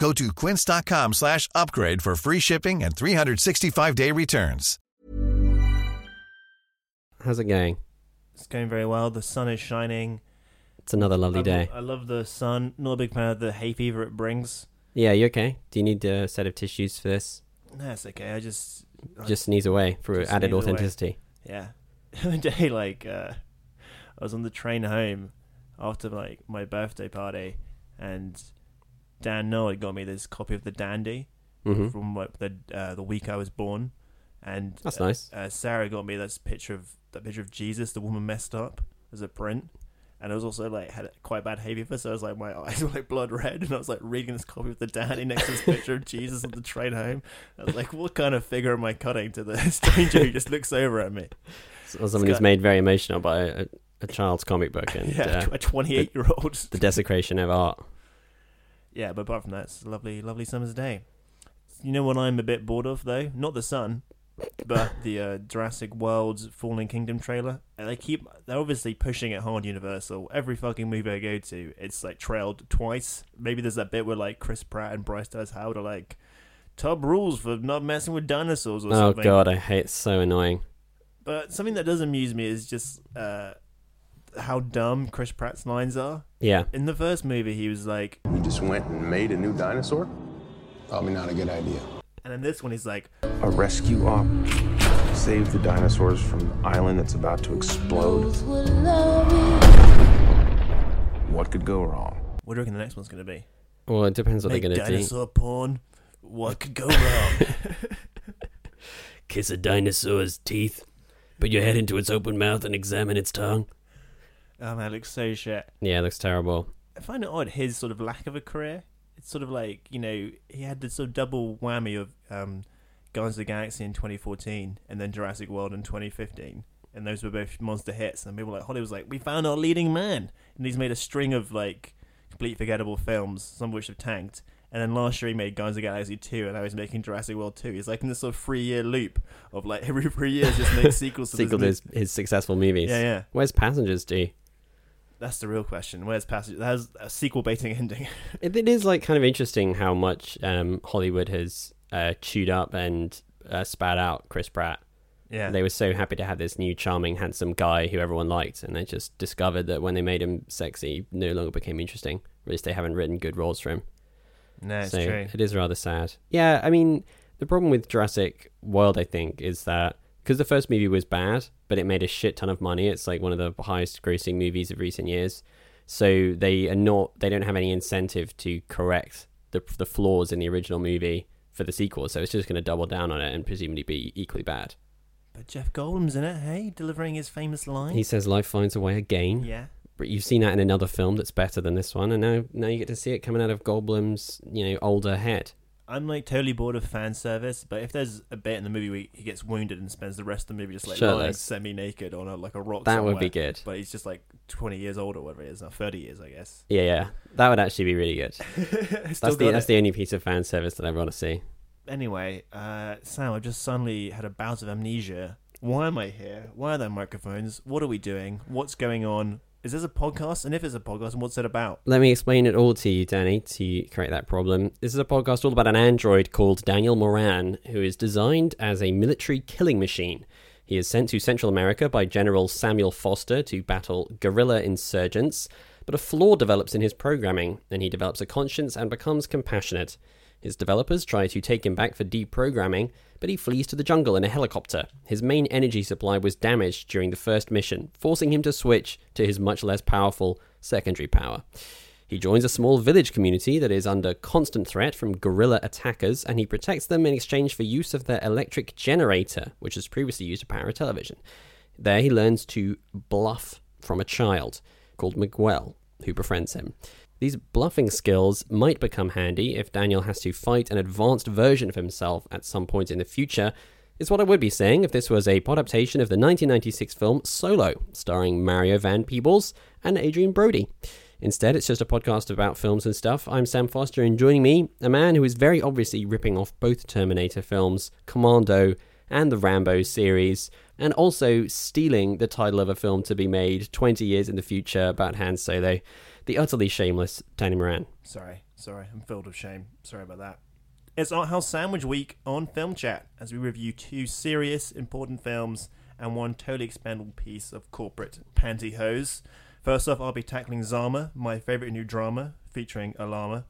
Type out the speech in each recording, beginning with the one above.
Go to quince.com slash upgrade for free shipping and 365-day returns. How's it going? It's going very well. The sun is shining. It's another lovely I, day. I love the sun. Not a big fan of the hay fever it brings. Yeah, you okay? Do you need a set of tissues for this? No, it's okay. I just I- Just sneeze away for added sneeze away. authenticity. Yeah. the day like uh I was on the train home after like my birthday party and Dan Noah got me this copy of the Dandy hmm from like, the uh, the week I was born and That's uh, nice. uh, Sarah got me this picture of that picture of Jesus, the woman messed up as a print. And I was also like had quite bad hay fever, so I was like my eyes were like blood red, and I was like reading this copy of the Dandy next to this picture of Jesus on the train home. I was like, what kind of figure am I cutting to the stranger who just looks over at me? So someone who's made very emotional by a, a child's comic book and Yeah, uh, a 28 year old. the desecration of art. Yeah, but apart from that, it's a lovely, lovely summer's day. You know what I'm a bit bored of though? Not the sun, but the uh, Jurassic World's Fallen Kingdom trailer. And they keep, they're obviously pushing it hard. Universal. Every fucking movie I go to, it's like trailed twice. Maybe there's that bit where like Chris Pratt and Bryce Dallas Howard are like, "Top rules for not messing with dinosaurs" or Oh something. god, I hate it's so annoying. But something that does amuse me is just uh, how dumb Chris Pratt's lines are. Yeah. In the first movie, he was like, You just went and made a new dinosaur? Probably not a good idea. and in this one, he's like, A rescue op. Save the dinosaurs from the island that's about to explode. What could go wrong? "What do you reckon the next one's going to be?" Well, it depends what Make they're gonna do. dinosaur porn. What could go wrong? Kiss a dinosaur's teeth. Put your head into its open mouth and examine its tongue. Oh man, it looks so shit. Yeah, it looks terrible. I find it odd his sort of lack of a career. It's sort of like you know he had this sort of double whammy of um, Guardians of the Galaxy in 2014 and then Jurassic World in 2015, and those were both monster hits. And people like Hollywood was like, we found our leading man, and he's made a string of like complete forgettable films, some of which have tanked. And then last year he made Guardians of the Galaxy 2, and now he's making Jurassic World 2. He's like in this sort of three year loop of like every three years just make sequels to Sequel his, his successful movies. Yeah, yeah. Where's Passengers, D? That's the real question. Where's Passage? That has a sequel baiting ending. It, it is like kind of interesting how much um, Hollywood has uh, chewed up and uh, spat out Chris Pratt. yeah. They were so happy to have this new, charming, handsome guy who everyone liked, and they just discovered that when they made him sexy, no longer became interesting. At least they haven't written good roles for him. no, it's so true. it is rather sad. Yeah, I mean, the problem with Jurassic World, I think, is that because the first movie was bad, but it made a shit ton of money. It's like one of the highest grossing movies of recent years. So they are not, they don't have any incentive to correct the the flaws in the original movie for the sequel. So it's just going to double down on it and presumably be equally bad. But Jeff Goldblum's in it, hey, delivering his famous line. He says life finds a way again. yeah. But you've seen that in another film that's better than this one, and now now you get to see it coming out of Goldblum's you know older head. I'm like totally bored of fan service, but if there's a bit in the movie where he gets wounded and spends the rest of the movie just like lying Shirtless. semi-naked on a like a rock, That would be good. But he's just like 20 years old or whatever he is now, 30 years, I guess. Yeah, yeah, that would actually be really good. That's the that's the only piece of fan service that I want to see. Anyway, uh, Sam, I've just suddenly had a bout of amnesia. Why am I here? Why are there microphones? What are we doing? What's going on? Is this a podcast? And if it's a podcast, what's it about? Let me explain it all to you, Danny, to correct that problem. This is a podcast all about an android called Daniel Moran, who is designed as a military killing machine. He is sent to Central America by General Samuel Foster to battle guerrilla insurgents, but a flaw develops in his programming, and he develops a conscience and becomes compassionate. His developers try to take him back for deprogramming, but he flees to the jungle in a helicopter. His main energy supply was damaged during the first mission, forcing him to switch to his much less powerful secondary power. He joins a small village community that is under constant threat from guerrilla attackers, and he protects them in exchange for use of their electric generator, which was previously used to power a television. There, he learns to bluff from a child called Miguel, who befriends him. These bluffing skills might become handy if Daniel has to fight an advanced version of himself at some point in the future, is what I would be saying if this was a adaptation of the 1996 film Solo, starring Mario Van Peebles and Adrien Brody. Instead, it's just a podcast about films and stuff. I'm Sam Foster, and joining me, a man who is very obviously ripping off both Terminator films, Commando, and the Rambo series, and also stealing the title of a film to be made 20 years in the future about Han Solo the utterly shameless Danny Moran. Sorry, sorry, I'm filled with shame. Sorry about that. It's Art House Sandwich Week on Film Chat as we review two serious, important films and one totally expendable piece of corporate pantyhose. First off, I'll be tackling Zama, my favourite new drama featuring a llama.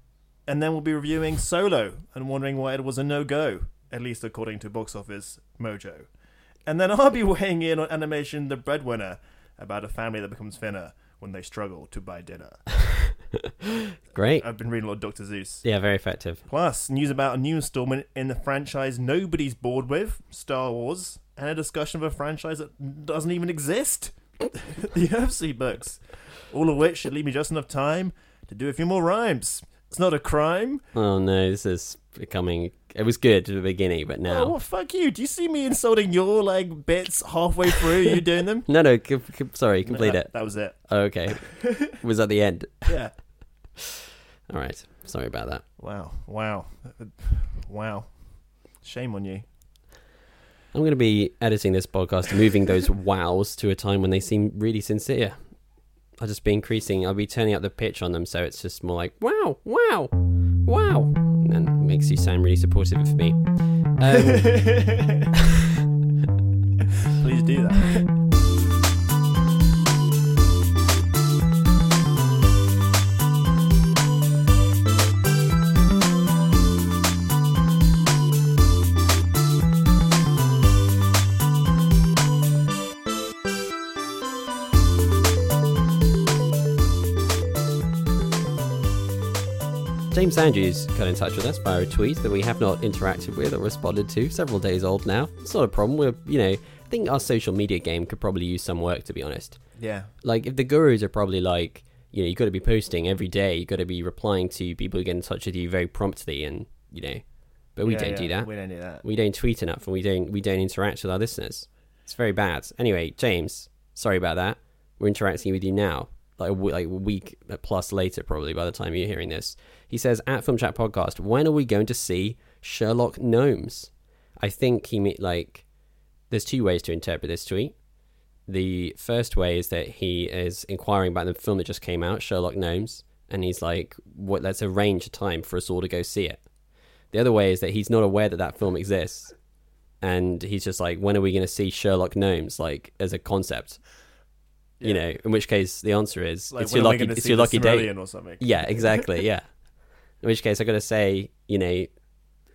And then we'll be reviewing Solo and wondering why it was a no go, at least according to Box Office Mojo. And then I'll be weighing in on animation The Breadwinner about a family that becomes thinner when they struggle to buy dinner. Great. I've been reading a lot of Dr. Seuss. Yeah, very effective. Plus, news about a new installment in the franchise nobody's bored with, Star Wars, and a discussion of a franchise that doesn't even exist, the Earthsea books. All of which should leave me just enough time to do a few more rhymes. It's not a crime. Oh no, this is becoming. It was good at the beginning, but now. Oh, well, fuck you. Do you see me insulting your like bits halfway through? you doing them? No, no. C- c- sorry, complete that, it. That was it. Oh, okay. was at the end. Yeah. All right. Sorry about that. Wow. Wow. Wow. Shame on you. I'm going to be editing this podcast, moving those wows to a time when they seem really sincere. I'll just be increasing. I'll be turning up the pitch on them, so it's just more like wow, wow, wow, makes you sound really supportive of me. Um, Please do that. James Andrews got in touch with us via a tweet that we have not interacted with or responded to, several days old now. It's not a problem. We're, you know, I think our social media game could probably use some work, to be honest. Yeah. Like, if the gurus are probably like, you know, you've got to be posting every day, you've got to be replying to people who get in touch with you very promptly, and you know, but we Yeah, don't yeah, do that. We don't do that. We don't tweet enough, and we don't we don't interact with our listeners. It's very bad. Anyway, James, sorry about that. We're interacting with you now, like a, w- like a week plus later, probably by the time you're hearing this. He says at Film Chat Podcast, when are we going to see Sherlock Gnomes? I think he meant like there's two ways to interpret this tweet. The first way is that he is inquiring about the film that just came out, Sherlock Gnomes, and he's like, "What? Let's arrange a time for us all to go see it." The other way is that he's not aware that that film exists, and he's just like, "When are we going to see Sherlock Gnomes?" Like as a concept, you know. In which case, the answer is Like, it's your lucky. It's your lucky day. Or something. Yeah, exactly. Yeah. In which case, I got to say, you know,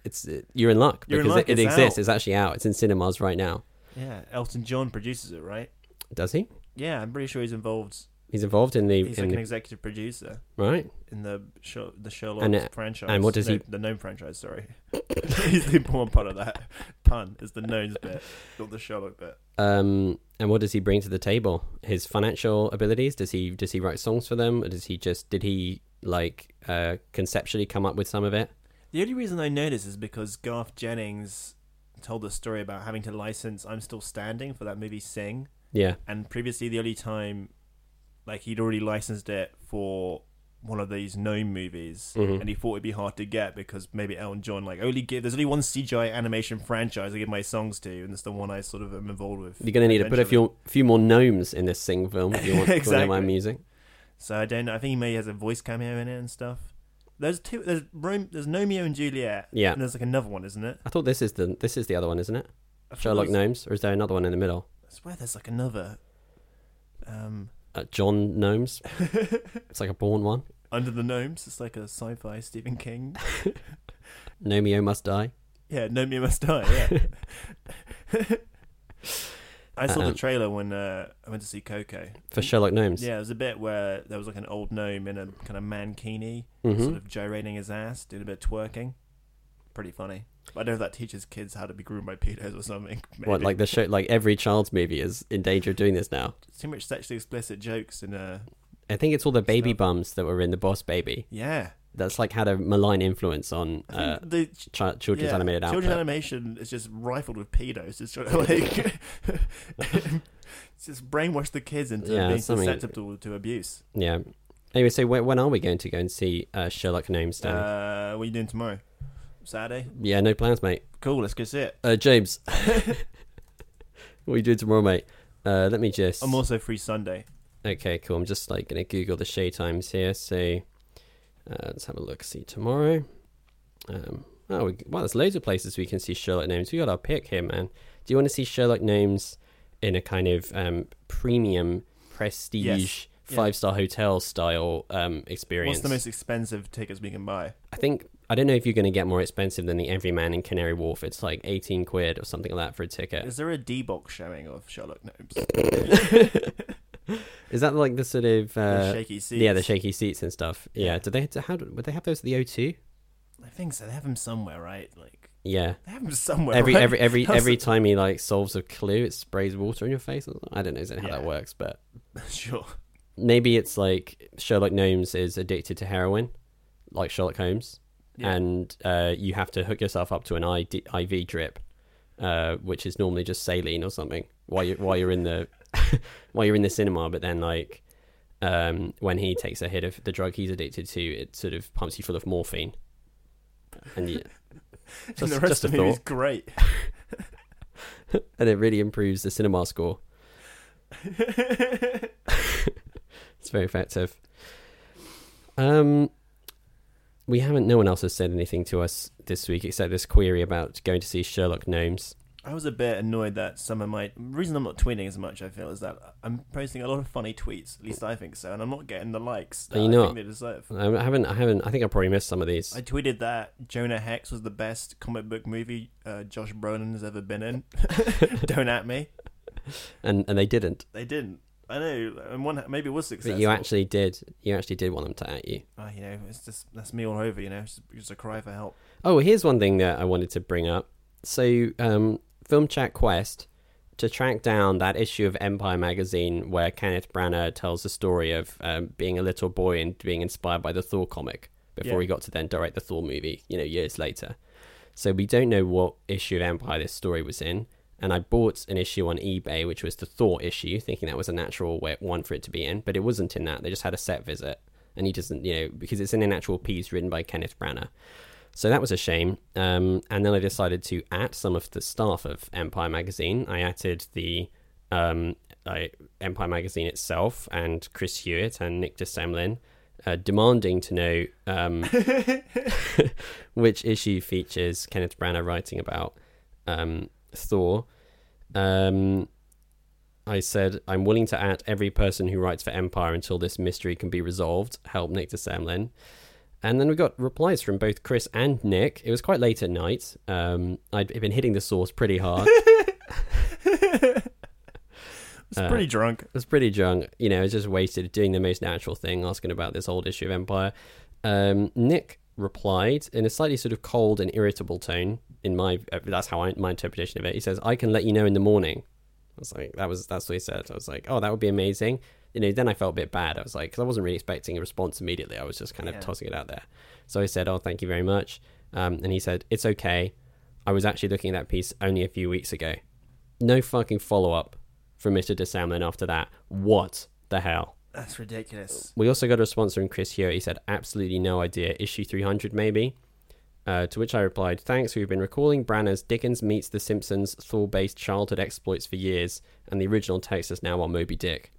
it's you're in luck You're in because luck, it, it it's exists. out. It's actually out. It's in cinemas right now. Yeah. Elton John produces it, right? Does he? Yeah, I'm pretty sure he's involved. He's involved in the He's in like an executive producer right. in the show, the Sherlock And, uh, franchise. and what does No, he- The gnome franchise. Sorry, he's the important part of that pun. Is the gnomes bit, not the Sherlock bit. Um, and what does he bring to the table? His financial abilities? Does he does he write songs for them? Or does he just did he like uh, conceptually come up with some of it? The only reason I this is because Garth Jennings told the story about having to license "I'm Still Standing" for that movie Sing, Yeah, and previously the only time, like he'd already licensed it for one of these gnome movies, Mhm. and he thought it'd be hard to get because maybe Elton John like only give there's only one CGI animation franchise I give my songs to, and it's the one I sort of am involved with. you're gonna need to put a few few more gnomes in this sing film if you want to Exactly. my music. So I don't know. I think he maybe has a voice cameo in it and stuff. There's two. There's Rome, There's Romeo and Juliet. Yeah. And there's like another one, isn't it? I thought this is the this is the other one, isn't it? Sherlock Gnomes, or is there another one in the middle? I swear there's like another. Um, Uh, John Gnomes. it's like a born one. Under the Gnomes. It's like a sci-fi Stephen King. Nomeo must die. Yeah, No Me Must Die. Yeah. I saw the Um, trailer when uh, I went to see Coco. For Sherlock Gnomes. Yeah, there was a bit where there was like an old gnome in a kind of mankini, Mhm. sort of gyrating his ass, doing a bit of twerking. Pretty funny. I don't know if that teaches kids how to be groomed by pedos or something. What, like the show, like every child's movie is in danger of doing this now. too much sexually explicit jokes in uh I think it's all the baby Stuff. bums that were in the Boss Baby. yeah. That's like had a malign influence on uh, the ch- children's yeah, animated children's output. animation is just rifled with pedos. It's sort of like it's just brainwash the kids into Yeah, being susceptible to abuse. yeah. Anyway, so when, when are we going to go and see uh, Sherlock Gnomes? Danny? Uh, what are you doing tomorrow? Saturday. yeah, no plans, mate. Cool. Let's go see it. Uh, James, what are you doing tomorrow, mate? Uh, let me just. I'm also free Sunday. Okay, cool. I'm just like gonna Google the show times here. So uh, let's have a look. See tomorrow. Um, oh, we, wow, there's loads of places we can see Sherlock Gnomes. We got our pick here, man. Do you want to see Sherlock Gnomes in a kind of um, premium prestige Yes. Five star hotel style um, experience? What's the most expensive tickets we can buy? I think I don't know if you're going to get more expensive than the Everyman in Canary Wharf. It's like 18 quid or something like that for a ticket. Is there a D box showing of Sherlock Gnomes? Is that like the sort of The uh, shaky seats. yeah the shaky seats and stuff? Yeah. Yeah. Did they how would they have those at the O2? I think so. They have them somewhere, right? Like Yeah. they have them somewhere. Every right? every every How's every time he like solves a clue, it sprays water in your face. I don't know exactly how that works, but sure. maybe it's like Sherlock Gnomes is addicted to heroin, like Sherlock Holmes, Yeah. and uh, you have to hook yourself up to an ID, IV drip, uh, which is normally just saline or something while you while you're in the while you're in the cinema. But then like um, when he takes a hit of the drug he's addicted to, it sort of pumps you full of morphine, and you, and just- the rest of the movie's great. and it really improves the cinema score. It's very effective. Um, we haven't. No one else has said anything to us this week except this query about going to see Sherlock Gnomes. I was a bit annoyed that some of my reason I'm not tweeting as much. I feel is that I'm posting a lot of funny tweets. At least I think so, and I'm not getting the likes that Are you I not? think they deserve. I haven't. I haven't. I think I probably missed some of these. I tweeted that Jonah Hex was the best comic book movie uh, Josh Brolin has ever been in. Don't at me. and and they didn't. They didn't. I know, and one maybe it was successful. But you actually did. You actually did want them to at you. Oh, you know, it's just that's me all over. You know, it's just, a cry for help. Oh, here's one thing that I wanted to bring up. So, um, Film Chat Quest to track down that issue of Empire magazine where Kenneth Branagh tells the story of um, being a little boy and being inspired by the Thor comic before Yeah. he got to then direct the Thor movie, you know, years later. So we don't know what issue of Empire this story was in. And I bought an issue on eBay, which was the Thor issue, thinking that was a natural one for it to be in, but it wasn't in that. They just had a set visit, and he doesn't, you know, because it's in an actual piece written by Kenneth Branagh. So that was a shame. Um, and then I decided to at some of the staff of Empire Magazine. I atted the um, I, Empire Magazine itself and Chris Hewitt and Nick de Semlyen, uh, demanding to know um, which issue features Kenneth Branagh writing about um, Thor. Um, I said, I'm willing to at every person who writes for Empire until this mystery can be resolved. Help Nick de Semlyen. And then we got replies from both Chris and Nick. It was quite late at night. Um, I'd been hitting the source pretty hard. It's Uh, pretty drunk. I was pretty drunk. You know, I was just wasted doing the most natural thing, asking about this old issue of Empire. Um, Nick replied in a slightly sort of cold and irritable tone. In my, that's how I, my interpretation of it. He says, "I can let you know in the morning." I was like, "That was that's what he said." I was like, "Oh, that would be amazing." You know, then I felt a bit bad. I was like, because I wasn't really expecting a response immediately. I was just kind of Yeah. tossing it out there. So I said, "Oh, thank you very much." Um, and he said, "It's okay. I was actually looking at that piece only a few weeks ago. No fucking follow up from Mr. de Semlyen after that. What the hell? That's ridiculous. We also got a response from Chris here. He said, absolutely no idea. Issue 300, maybe? Uh, to which I replied, thanks. We've been recalling Branagh's Dickens meets The Simpsons Thor based childhood exploits for years, and the original text is now on Moby Dick.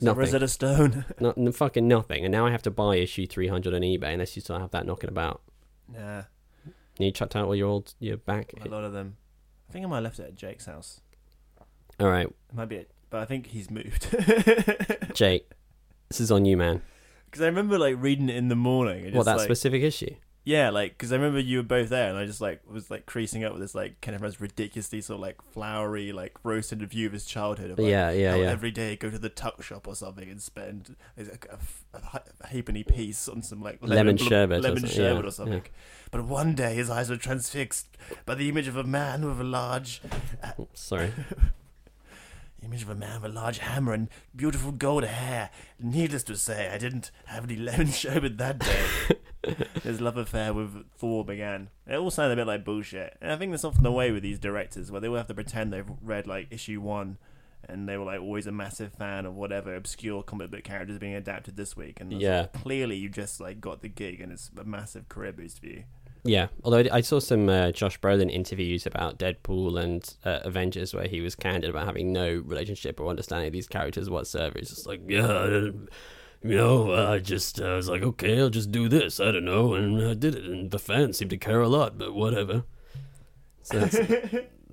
Nothing. Rosetta Stone. Not, n- fucking nothing. And now I have to buy issue 300 on eBay unless you still have that knocking about. nah, And You chucked out all your old, your back. a lot of them. I think I might have left it at Jake's house. All right, It might be it, but I think he's moved. Jake, this is on you, man. Because I remember like reading it in the morning. and What, that like, specific issue? Yeah, like because I remember you were both there, and I just like was like creasing up with this like Kenneth Branagh's ridiculously sort of like flowery, like roasted view of his childhood. Of, like, Yeah, yeah, yeah. Every day, go to the tuck shop or something and spend a, a, a, a halfpenny piece on some like Lemon bl- sherbet or lemon something, sherbet yeah, or something. yeah. But one day, his eyes were transfixed by the image of a man with a large uh, Sorry. image of a man with a large hammer and beautiful gold hair. Needless to say, I didn't have any lemon sherbet that day. His love affair with Thor began. It all sounded a bit like bullshit. And I think that's often the way with these directors, where they will have to pretend they've read like issue one, and they were like always a massive fan of whatever obscure comic book characters being adapted this week. And Yeah. like, clearly you just like got the gig, and it's a massive career boost for you. Yeah, although I I saw some uh, Josh Brolin interviews about Deadpool and uh, Avengers where he was candid about having no relationship or understanding of these characters whatsoever. He's just like, yeah, you know, I just uh, was like, okay, I'll just do this. I don't know, and I did it, and the fans seem to care a lot, but whatever. So that's,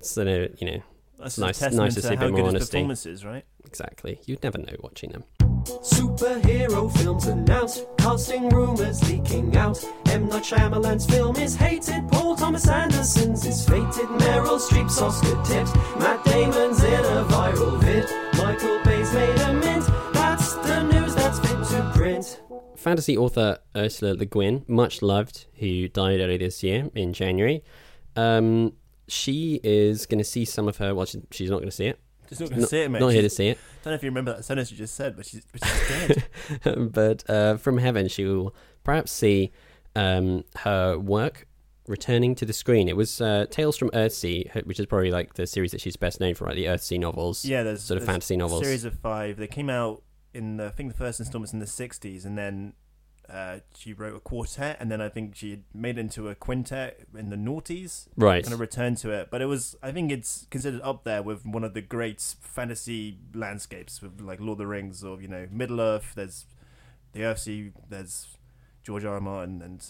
so you know, That's Nice- nice to see a bit more honesty. performance is, right? exactly. You'd never know watching them. Superhero films announced, casting rumors leaking out. M. Night Shyamalan's film is hated, Paul Thomas Anderson's is fated, Meryl Streep's Oscar tipped, Matt Damon's in a viral vid, Michael Bay's made a mint. That's the news that's fit to print. fantasy author Ursula Le Guin, much loved, who died early this year in January. Um, she is going to see some of her. Well, she, she's not going to see it. Just not going to say it, mate. not here to see it. I don't know if you remember that sentence you just said, but she's, but she's dead. but uh, from heaven, she will perhaps see um, her work returning to the screen. It was uh, Tales from Earthsea, which is probably like the series that she's best known for, right? The Earthsea novels. yeah, there's sort of there's fantasy a novels. series of five. They came out in the, I think the first installment's in the '60s, and then uh, she wrote a quartet, and then I think she made it into a quintet in the noughties. Right. Kind of returned to it, but it was I think it's considered up there with one of the great fantasy landscapes with like Lord of the Rings or you know Middle Earth. There's the Earthsea. There's George R. R. Martin, and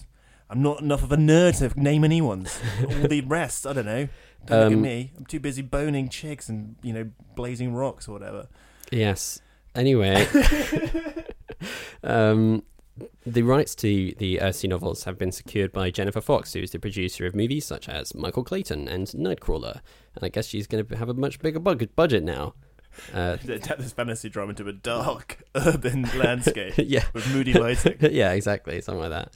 I'm not enough of a nerd to name any ones. All the rest, I don't know. Don't look at Um, me. I'm too busy boning chicks and you know blazing rocks or whatever. Yes. Anyway, um, the rights to the Earthsea novels have been secured by Jennifer Fox, who is the producer of movies such as Michael Clayton and Nightcrawler. And I guess she's going to have a much bigger budget budget now. Uh, Adapt this fantasy drama into a dark urban landscape yeah. with moody lighting. yeah, exactly, something like that.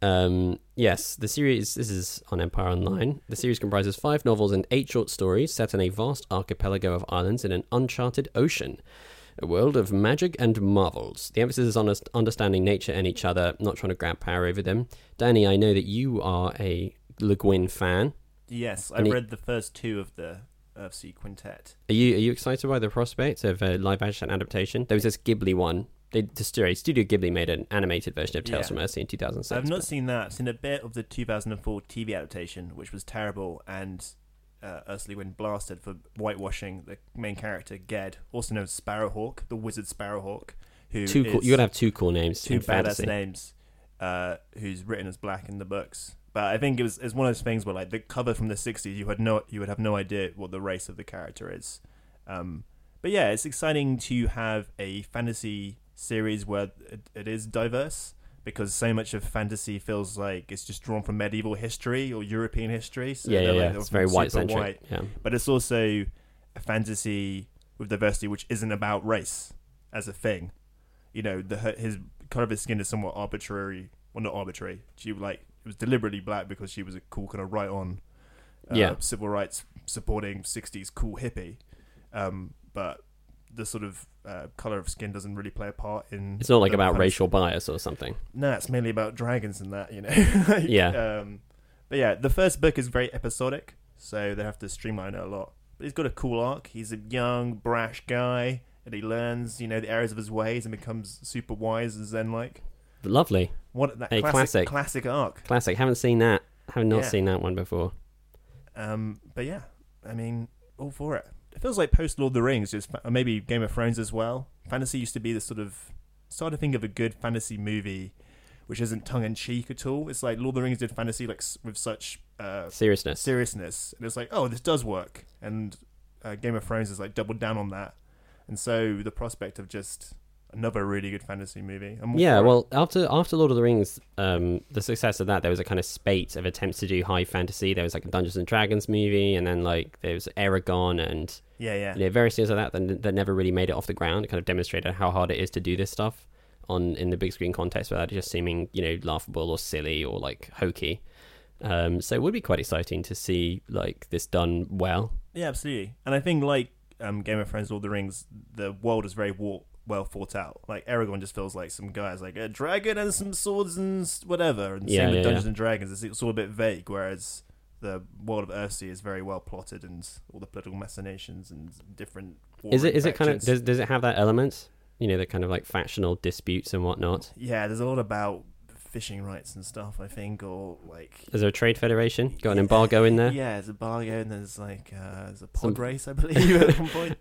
Um, yes, the series. This is on Empire Online. The series comprises five novels and eight short stories set in a vast archipelago of islands in an uncharted ocean, a world of magic and marvels. The emphasis is on understanding nature and each other, not trying to grab power over them. Danny, I know that you are a Le Guin fan. Yes, I And read the first two of the Earthsea Quintet. Are you are you excited by the prospect of a live action adaptation? There was this Ghibli one. They the studio Studio Ghibli made an animated version of Tales Yeah. from Earthsea in 2006. I've not but- seen that. I've seen a bit of the 2004 TV adaptation, which was terrible, and uh, Ursula Wynn blasted for whitewashing the main character, Ged, also known as Sparrowhawk, the wizard Sparrowhawk, who two cool, is you gotta have two cool names. two badass fantasy. names, uh, who's written as black in the books. But I think it was it's one of those things where like the cover from the 60s, you had no you would have no idea what the race of the character is. Um, but yeah, it's exciting to have a fantasy series where it, it is diverse because so much of fantasy feels like it's just drawn from medieval history or European history. So Yeah, yeah, they're, yeah. It's very white centric. white. Yeah. But it's also a fantasy with diversity, which isn't about race as a thing. You know, the his color of his skin is somewhat arbitrary. Well, not arbitrary. She like it was deliberately black because she was a cool kind of right on, uh, Yeah. civil rights supporting '60s cool hippie. Um, but the sort of uh, color of skin doesn't really play a part in. It's not like about racial bias or something. no, it's mainly about dragons and that, you know. Like, Yeah. Um, but yeah, the first book is very episodic, so they have to streamline it a lot. But he's got a cool arc. He's a young, brash guy, and he learns, you know, the errors of his ways and becomes super wise and zen-like. Lovely. What that A classic, classic. classic arc. Classic. Haven't seen that. Have not Yeah. seen that one before. Um, but yeah, I mean, all for it. It feels like post Lord of the Rings, just or maybe Game of Thrones as well. Fantasy used to be the sort of started to think of a good fantasy movie, which isn't tongue in cheek at all. It's like Lord of the Rings did fantasy like with such uh, Seriousness. seriousness, and it's like, oh, this does work. And uh, Game of Thrones is like doubled down on that, and so the prospect of just another really good fantasy movie. Yeah, well, after after Lord of the Rings, um, the success of that, there was a kind of spate of attempts to do high fantasy. There was like a Dungeons and Dragons movie, and then like there was Eragon and yeah, yeah, you know, various things like that that, that never really made it off the ground. It kind of demonstrated how hard it is to do this stuff on in the big screen context without it just seeming you know laughable or silly or like hokey. Um, so it would be quite exciting to see like this done well. yeah, absolutely. And I think like um, Game of Thrones, Lord of the Rings, the world is very wa- well thought out. Like Eragon just feels like some guys like a dragon and some swords and whatever. And Yeah, same with Dungeons yeah. and Dragons, it's, it's all a bit vague. Whereas the world of Earthsea is very well plotted and all the political machinations and different. Is it warring it kind of does does it have that element? You know, the kind of like factional disputes and whatnot. Yeah, there's a lot about fishing rights and stuff. I think, or like Is there a trade federation? Got an embargo in there? Yeah, there's a bargain. and There's like uh, there's a pod Some- race, I believe, at one point.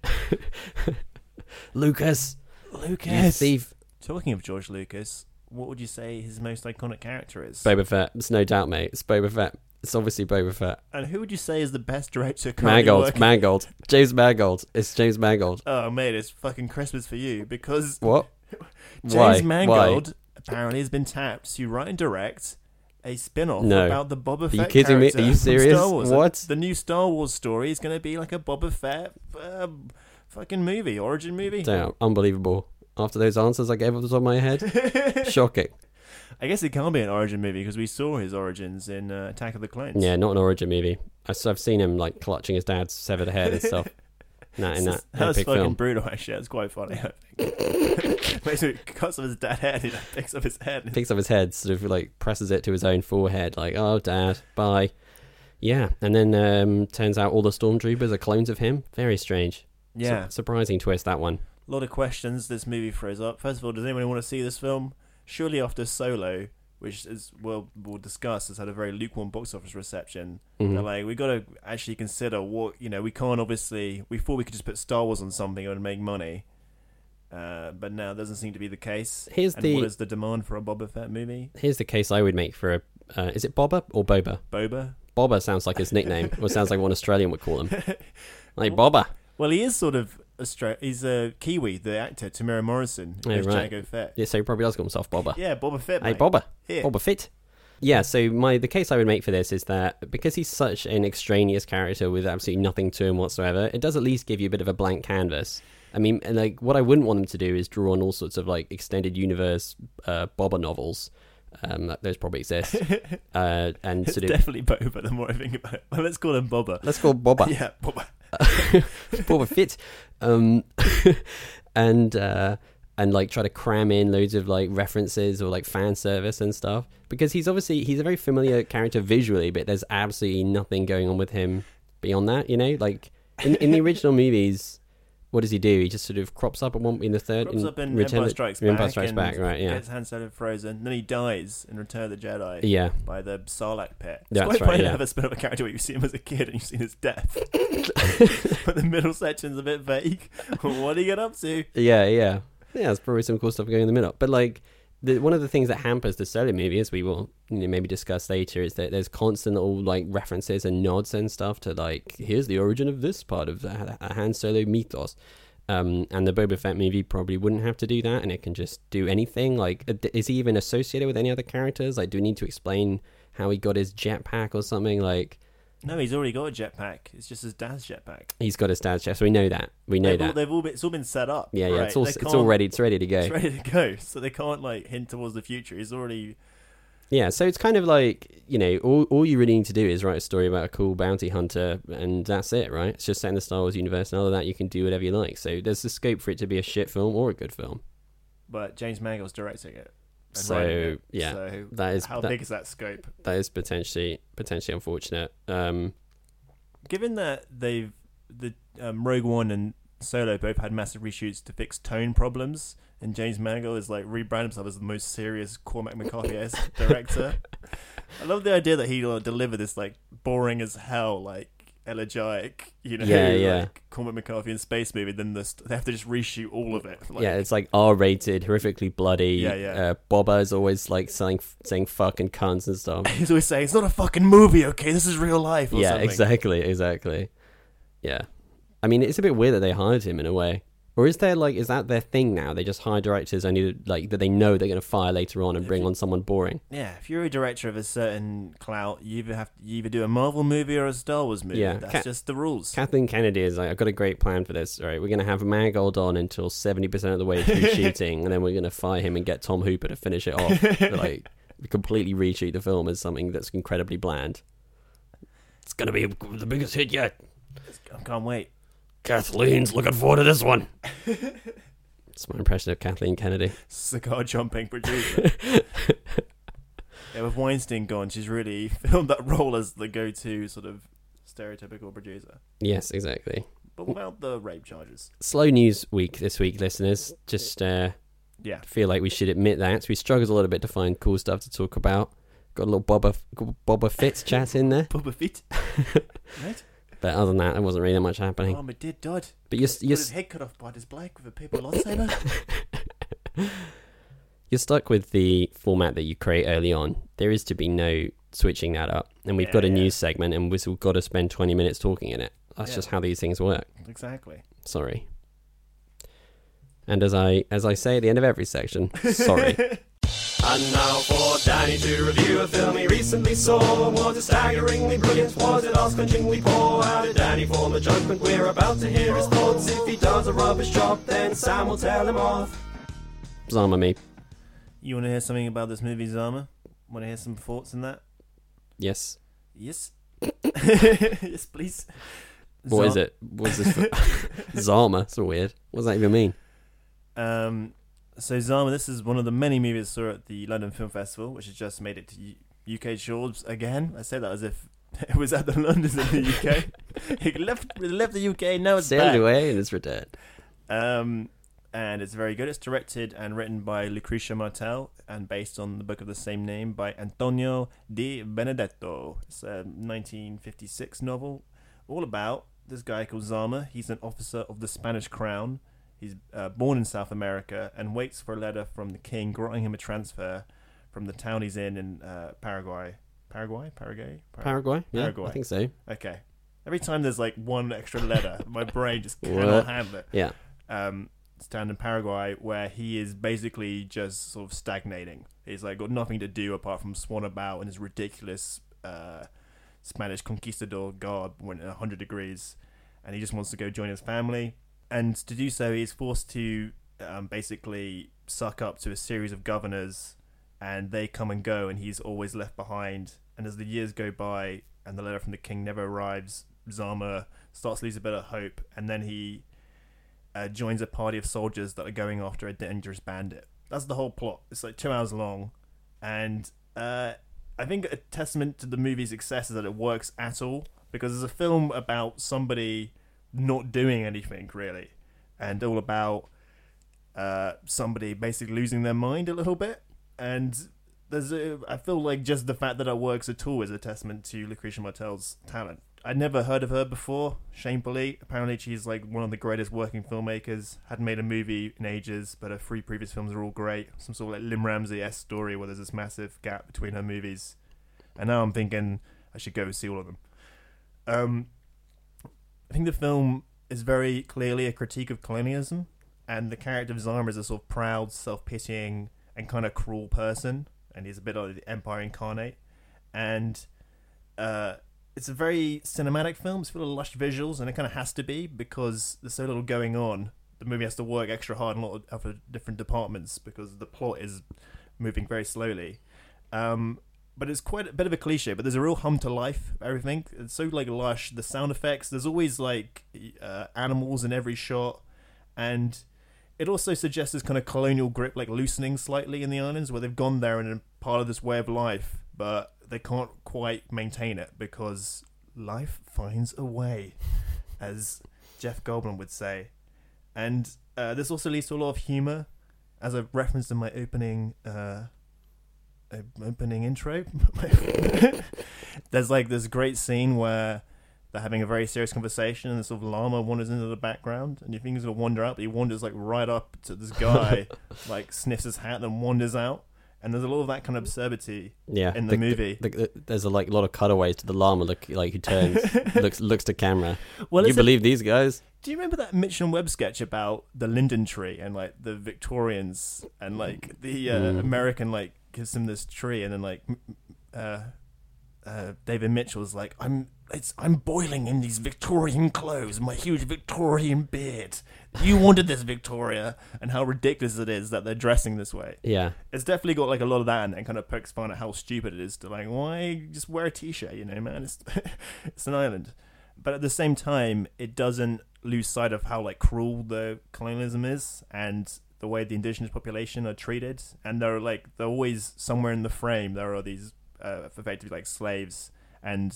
Lucas, you Lucas. thief. Talking of George Lucas, what would you say his most iconic character is? Boba Fett. It's no doubt, mate. It's Boba Fett. It's obviously Boba Fett. And who would you say is the best director currently Mangold. working? Mangold. James Mangold. It's James Mangold. oh, mate, it's fucking Christmas for you because What? James Why? Mangold apparently has been tapped to write and direct a spin-off No. about the Boba Fett you kidding me? character Are you from serious? Star Wars. What? The new Star Wars story is going to be like a Boba Fett uh, fucking movie, origin movie. Damn, unbelievable. After those answers I gave off the top of my head, shocking. I guess it can't be an origin movie because we saw his origins in uh, Attack of the Clones. Yeah, not an origin movie. I- I've seen him like clutching his dad's severed head and stuff. Nah, in that that was fucking film. brutal. Actually, that's quite funny. I think. It cuts off his dad's head. He like, picks up his head. Picks up his head, sort of like presses it to his own forehead, like, "Oh, dad, bye." Yeah, and then um, turns out all the stormtroopers are clones of him. Very strange. Yeah, Su- surprising twist that one. A lot of questions this movie throws up. First of all, does anyone want to see this film? Surely after Solo, which is we'll we'll discuss, has had a very lukewarm box office reception. Mhm. Like, we got to actually consider what you know. We can't obviously. We thought we could just put Star Wars on something and make money, uh, but now it doesn't seem to be the case. Here's and the- what is the demand for a Boba Fett movie? Here's the case I would make for a. Uh, is it Boba or Boba? Boba. Boba sounds like his nickname, or sounds like one Australian would call him. Like Boba. Well, he is sort of Austra- He's a Kiwi, the actor Temuera Morrison, who's right. Fett. Yeah, so he probably does call himself Boba. Yeah, Boba Fett. Hey, mate. Boba. Here. Boba Fett. Yeah, so my the case I would make for this is that because he's such an extraneous character with absolutely nothing to him whatsoever, it does at least give you a bit of a blank canvas. I mean, and like what I wouldn't want him to do is draw on all sorts of like extended universe uh, Boba novels. Um, those probably exist, uh, and It's sort of definitely Boba. The more I think about it, well, let's call him Boba. let's call Boba. Yeah, Boba. Boba Fett, um, and uh, and like try to cram in loads of like references or like fan service and stuff because he's obviously he's a very familiar character visually, but there's absolutely nothing going on with him beyond that. You know, like in in the original movies. What does he do? He just sort of crops up at one in the third. Crops in up in Return Empire Strikes Empire Back. Strikes and Back, right? Yeah, Gets Han Solo frozen. Then he dies in Return of the Jedi yeah. by the Sarlacc pit. It's That's quite right, funny to yeah. have a spin off a character where you see him as a kid and you've seen his death. but the middle section's a bit vague. what do you get up to? Yeah, yeah, yeah. There's probably some cool stuff going in the middle. But like, the, one of the things that hampers the solo movie, as we will you know, maybe discuss later, is that there's constant all like references and nods and stuff to like, here's the origin of this part of the Ha- Han Solo mythos. Um, and the Boba Fett movie probably wouldn't have to do that, and it can just do anything. Like, uh, is he even associated with any other characters? Like, do we need to explain how he got his jetpack or something? Like, No, he's already got a jetpack. It's just his dad's jetpack. he's got his dad's jet, so we know that. We know they've, all, that. they've all been, it's all been set up. Yeah, yeah. right? It's all They it's all ready. It's ready to go. It's ready to go. So they can't like hint towards the future. He's already Yeah, so it's kind of like you know, all all you really need to do is write a story about a cool bounty hunter, and that's it, right? It's just set in the Star Wars universe, and other than that, you can do whatever you like. So there's the scope for it to be a shit film or a good film. but James Mangold's directing it. So, yeah, So that is how that, big is that scope? that is potentially potentially unfortunate. Um, Given that they've the um, Rogue One and Solo both had massive reshoots to fix tone problems, and James Mangold is like rebranded himself as the most serious Cormac McCarthy director. I love the idea that he'll deliver this like boring as hell like elegiac, you know, Yeah, yeah. like Cormac McCarthy in space movie. Then they have to just reshoot all of it. Like, yeah, it's like R-rated, horrifically bloody. Yeah, yeah. Uh, Boba is always like saying saying fucking cunts and stuff. he's always saying it's not a fucking movie, okay? This is real life. Or yeah, something. exactly, exactly. Yeah, I mean, it's a bit weird that they hired him in a way Or is there like is that their thing now? They just hire directors only like that they know they're going to fire later on and If bring you- on someone boring. Yeah, if you're a director of a certain clout, you either have you either do a Marvel movie or a Star Wars movie. Yeah, that's Ca- just the rules. Kathleen Kennedy is like, I've got a great plan for this. All right, we're going to have Mangold on until seventy percent of the way through shooting, and then we're going to fire him and get Tom Hooper to finish it off. But, like completely reshoot the film as something that's incredibly bland. It's going to be the biggest hit yet. I can't wait. Kathleen's looking forward to this one. It's my impression of Kathleen Kennedy. Cigar jumping producer. yeah, with Weinstein gone, she's really filmed that role as the go-to sort of stereotypical producer. Yes, exactly. But without the rape charges. Slow news week this week, listeners. Just uh, Yeah. feel like we should admit that. We struggled a little bit to find cool stuff to talk about. Got a little Boba Boba Fett chat in there, Boba Fett. right? But other than that, there wasn't really that much happening. Oh, my dad. But you're you're, his head cut off by this Blake with a paper lightsaber. you're stuck with the format that you create early on. There is to be no switching that up, and we've got a Yeah, yeah. news segment, and we've got to spend 20 minutes talking in it. That's Yeah. just how these things work. exactly. Sorry. And as I as I say at the end of every section, sorry. And now for Danny to review a film he recently saw. Was it staggeringly brilliant? Was it ass-clenchingly poor? How did Danny form a judgment? We're about to hear his thoughts. If he does a rubbish job, then Sam will tell him off. Zama me. You want to hear something about this movie, Zama? Want to hear some thoughts on that? Yes. Yes. yes, please. What is Za- it? What's this for? Zama. So weird. What does that even mean? Um, so Zama, this is one of the many movies I saw at the London Film Festival, which has just made it to U- UK shores again. I say that as if it was at the Londons in the UK. it left it left the UK. Now it's Sailed back. away and it's returned. Um, and it's very good. It's directed and written by Lucrecia Martel and based on the book of the same name by Antonio Di Benedetto. It's a 1956 novel all about this guy called Zama. He's an officer of the Spanish crown. He's uh, born in South America and waits for a letter from the king granting him a transfer from the town he's in in uh, Paraguay. Paraguay? Paraguay? Par- Paraguay? Yeah, Paraguay. I think so. Okay. Every time there's like one extra letter, my brain just cannot handle it Yeah. um, down in Paraguay where he is basically just sort of stagnating. He's like got nothing to do apart from swan about in his ridiculous uh, Spanish conquistador garb when at 100 degrees, and he just wants to go join his family. And to do so, he's forced to um, basically suck up to a series of governors, and they come and go, and he's always left behind. And as the years go by, and the letter from the king never arrives, Zama starts to lose a bit of hope, and then he uh, joins a party of soldiers that are going after a dangerous bandit. That's the whole plot. It's like two hours long, and uh, I think a testament to the movie's success is that it works at all because it's a film about somebody not doing anything really, and all about uh, somebody basically losing their mind a little bit. And there's a, I feel like just the fact that it works at all is a testament to Lucrecia Martel's talent. I'd never heard of her before. Shamefully, apparently she's like one of the greatest working filmmakers. Hadn't made a movie in ages, but her three previous films are all great. Some sort of like Lynne Ramsay s story where there's this massive gap between her movies, and now I'm thinking I should go see all of them. Um, I think the film is very clearly a critique of colonialism, and the character of Zama is a sort of proud, self-pitying, and kind of cruel person, and he's a bit like the Empire incarnate, and uh, it's a very cinematic film. It's full of lush visuals, and it kind of has to be because there's so little going on. The movie has to work extra hard in a lot of different departments because the plot is moving very slowly. Um, but it's quite a bit of a cliche. But there's a real hum to life. Everything it's so like lush. The sound effects. There's always like uh, animals in every shot, and it also suggests this kind of colonial grip, like loosening slightly in the islands, where they've gone there and are part of this way of life, but they can't quite maintain it because life finds a way, as Jeff Goldblum would say. And uh, this also leads to a lot of humor, as I referenced in my opening uh, uh, opening intro. There's like this great scene where they're having a very serious conversation, and the sort of llama wanders into the background, and you think he's gonna wander out, but he wanders like right up to this guy, like sniffs his hat, and wanders out, and there's a lot of that kind of absurdity Yeah, in the, movie. the- the- there's a like a lot of cutaways to the llama, look like who turns, looks looks to camera. well, you believe these guys? do you remember that Mitch and Webb sketch about the linden tree and like the Victorians and like the uh, Mm. American like gives them this tree and then like uh, uh, David Mitchell's like I'm it's I'm boiling in these Victorian clothes, my huge Victorian beard. You wanted this, Victoria, and how ridiculous it is that they're dressing this way. Yeah, It's definitely got like a lot of that, and it kind of pokes fun at how stupid it is to like why just wear a t-shirt, you know, man. It's it's an island, but at the same time, it doesn't lose sight of how like cruel the colonialism is and the way the indigenous population are treated, and they're like they're always somewhere in the frame. There are these uh, effectively like slaves, and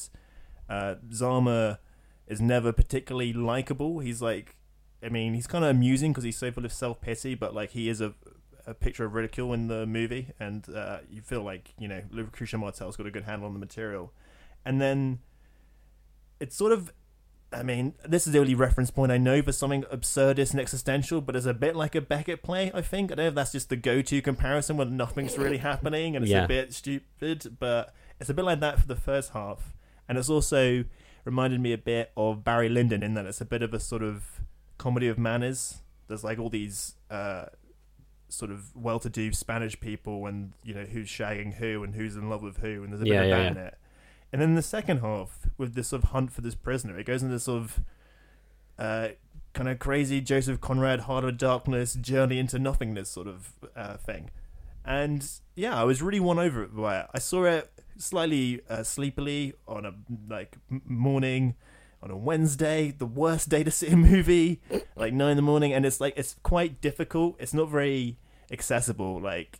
uh, Zama is never particularly likable. He's like, I mean, he's kind of amusing because he's so full of self pity, but like he is a a picture of ridicule in the movie, and uh, you feel like you know Lucrecia Martel's got a good handle on the material, and then it's sort of. I mean, this is the only reference point I know for something absurdist and existential, but it's a bit like a Beckett play, I think. I don't know if that's just the go to comparison when nothing's really happening and it's Yeah. a bit stupid, but it's a bit like that for the first half. And it's also reminded me a bit of Barry Lyndon in that it's a bit of a sort of comedy of manners. There's like all these uh, sort of well-to-do Spanish people, and you know who's shagging who and who's in love with who, and there's a bit Yeah, of yeah, that in it. And then the second half, with this sort of hunt for this prisoner, it goes into sort of uh, kind of crazy Joseph Conrad, Heart of Darkness, journey into nothingness sort of uh, thing. And yeah, I was really won over by it. I saw it slightly uh, sleepily on a like morning on a Wednesday, the worst day to see a movie, like nine in the morning, and it's like it's quite difficult. It's not very accessible. Like,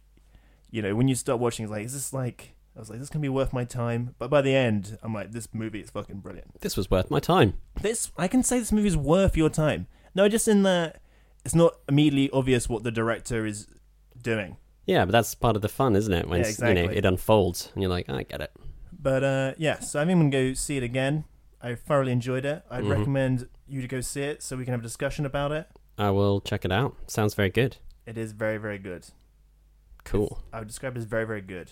you know, when you start watching, it's like, is this like? I was like, this is gonna be worth my time. But by the end, I'm like, this movie is fucking brilliant. this was worth my time. This I can say this movie is worth your time. No, just in that it's not immediately obvious what the director is doing. Yeah, but that's part of the fun, isn't it? When Yeah, it's- you know it unfolds and you're like, I get it. But uh, yeah, so I think I'm gonna go see it again. I thoroughly enjoyed it. I'd Mhm. recommend you to go see it so we can have a discussion about it. I will check it out. Sounds very good. It is very, very good. Cool. I would describe it as very, very good.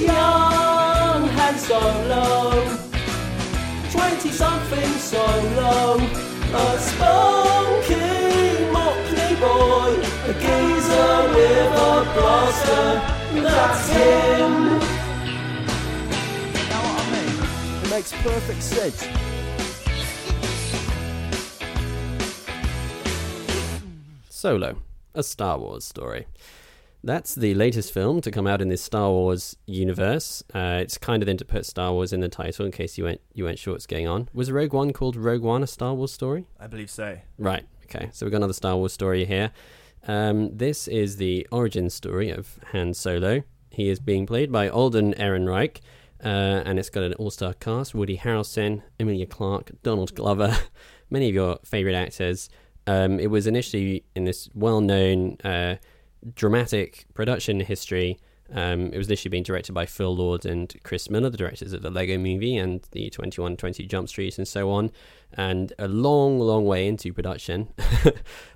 Young Han Solo, twenty something solo, a spunky motley boy, a geezer with a blaster. That's him. You know what I mean? It makes perfect sense. Solo, a Star Wars story. That's the latest film to come out in this Star Wars universe. Uh, it's kind of then to put Star Wars in the title in case you weren't you weren't sure what's going on. Was Rogue One called Rogue One a Star Wars story? I believe so. Right. Okay. So we've got another Star Wars story here. Um, this is the origin story of Han Solo. He is being played by Alden Ehrenreich, uh, and it's got an all-star cast: Woody Harrelson, Emilia Clarke, Donald Glover, many of your favorite actors. Um, it was initially in this well-known uh, dramatic production history. Um, it was initially being directed by Phil Lord and Chris Miller, the directors of the Lego Movie and the 2120 Jump Street and so on. And a long, long way into production,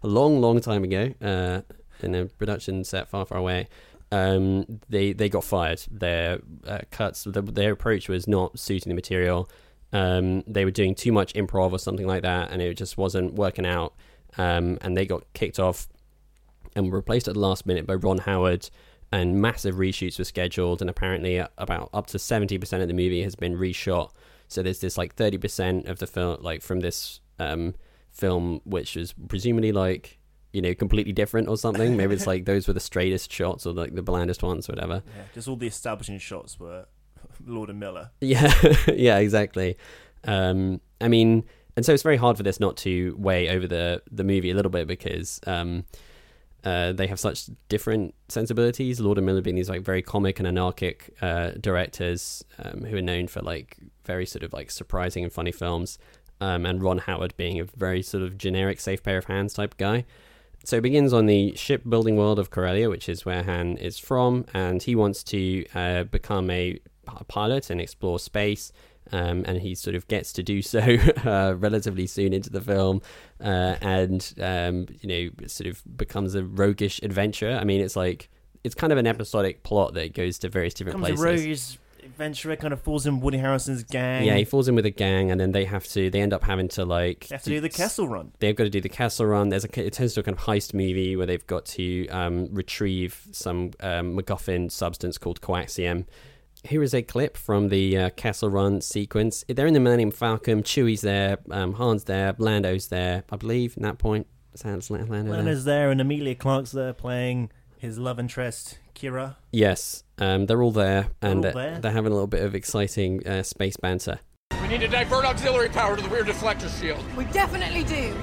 a long, long time ago, uh, in a production set far, far away, um, they they got fired. Their uh, cuts, the, their approach was not suiting the material. Um, they were doing too much improv or something like that, and it just wasn't working out. Um, and they got kicked off and were replaced at the last minute by Ron Howard. And massive reshoots were scheduled, and apparently uh, about up to seventy percent of the movie has been reshot. So there's this like thirty percent of the film, like from this um, film, which was presumably like you know completely different or something. Maybe it's like those were the straightest shots or like the blandest ones, or whatever. Yeah, just all the establishing shots were Lord and Miller. Yeah, yeah, exactly. Um, I mean, and so it's very hard for this not to weigh over the the movie a little bit because um, uh, they have such different sensibilities. Lord and Miller being these like very comic and anarchic uh, directors um, who are known for like very sort of like surprising and funny films, um, and Ron Howard being a very sort of generic safe pair of hands type guy. So it begins on the shipbuilding world of Corellia, which is where Han is from, and he wants to uh, become a pilot and explore space. Um, and he sort of gets to do so uh, relatively soon into the film, uh, and um, you know, sort of becomes a roguish adventure. I mean, it's like it's kind of an episodic plot that goes to various different places. Comes a places. adventurer, kind of falls in Woody Harrelson's gang. Yeah, he falls in with a gang, and then they have to. They end up having to like. They have to do the Kessel Run. They've got to do the Kessel run. There's a. It turns to a kind of heist movie where they've got to um, retrieve some um, MacGuffin substance called coaxium. Here is a clip from the uh, Kessel Run sequence. They're in the Millennium Falcon. Chewie's there. Um, Han's there. Lando's there. I believe. At that point, sounds like Lando. there. There, and Emilia Clarke's there playing his love interest, Qi'ra. Yes, um, they're all there, and all uh, there? they're having a little bit of exciting uh, space banter. We need to divert auxiliary power to the rear deflector shield. We definitely do.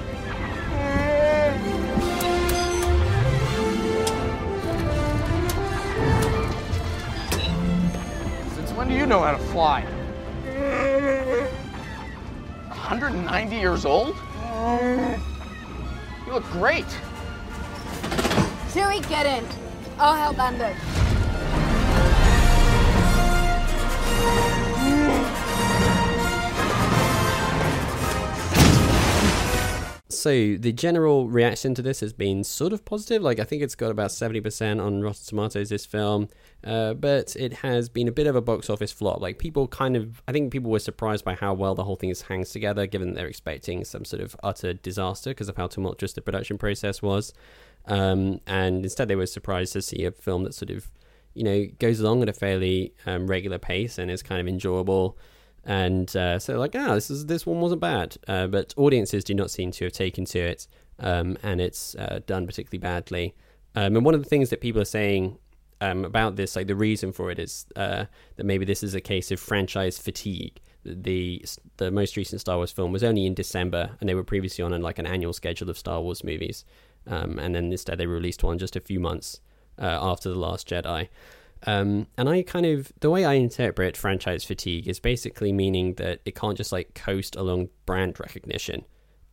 When do you know how to fly? 190 years old? You look great. Chewie, get in. I'll help Lando. So the general reaction to this has been sort of positive. Like I think it's got about seventy percent on Rotten Tomatoes. This film, uh, but it has been a bit of a box office flop. Like people kind of, I think people were surprised by how well the whole thing hangs together, given that they're expecting some sort of utter disaster because of how tumultuous the production process was. Um, and instead, they were surprised to see a film that sort of, you know, goes along at a fairly um, regular pace and is kind of enjoyable and uh, so like ah this is this one wasn't bad. Uh, but audiences do not seem to have taken to it um, and it's uh, done particularly badly. Um, and one of the things that people are saying um, about this like the reason for it is uh, that maybe this is a case of franchise fatigue. The the most recent Star Wars film was only in December and they were previously on like an annual schedule of Star Wars movies. Um, and then instead they released one just a few months uh, after the Last Jedi um, and I kind of the way I interpret franchise fatigue is basically meaning that it can't just like coast along brand recognition.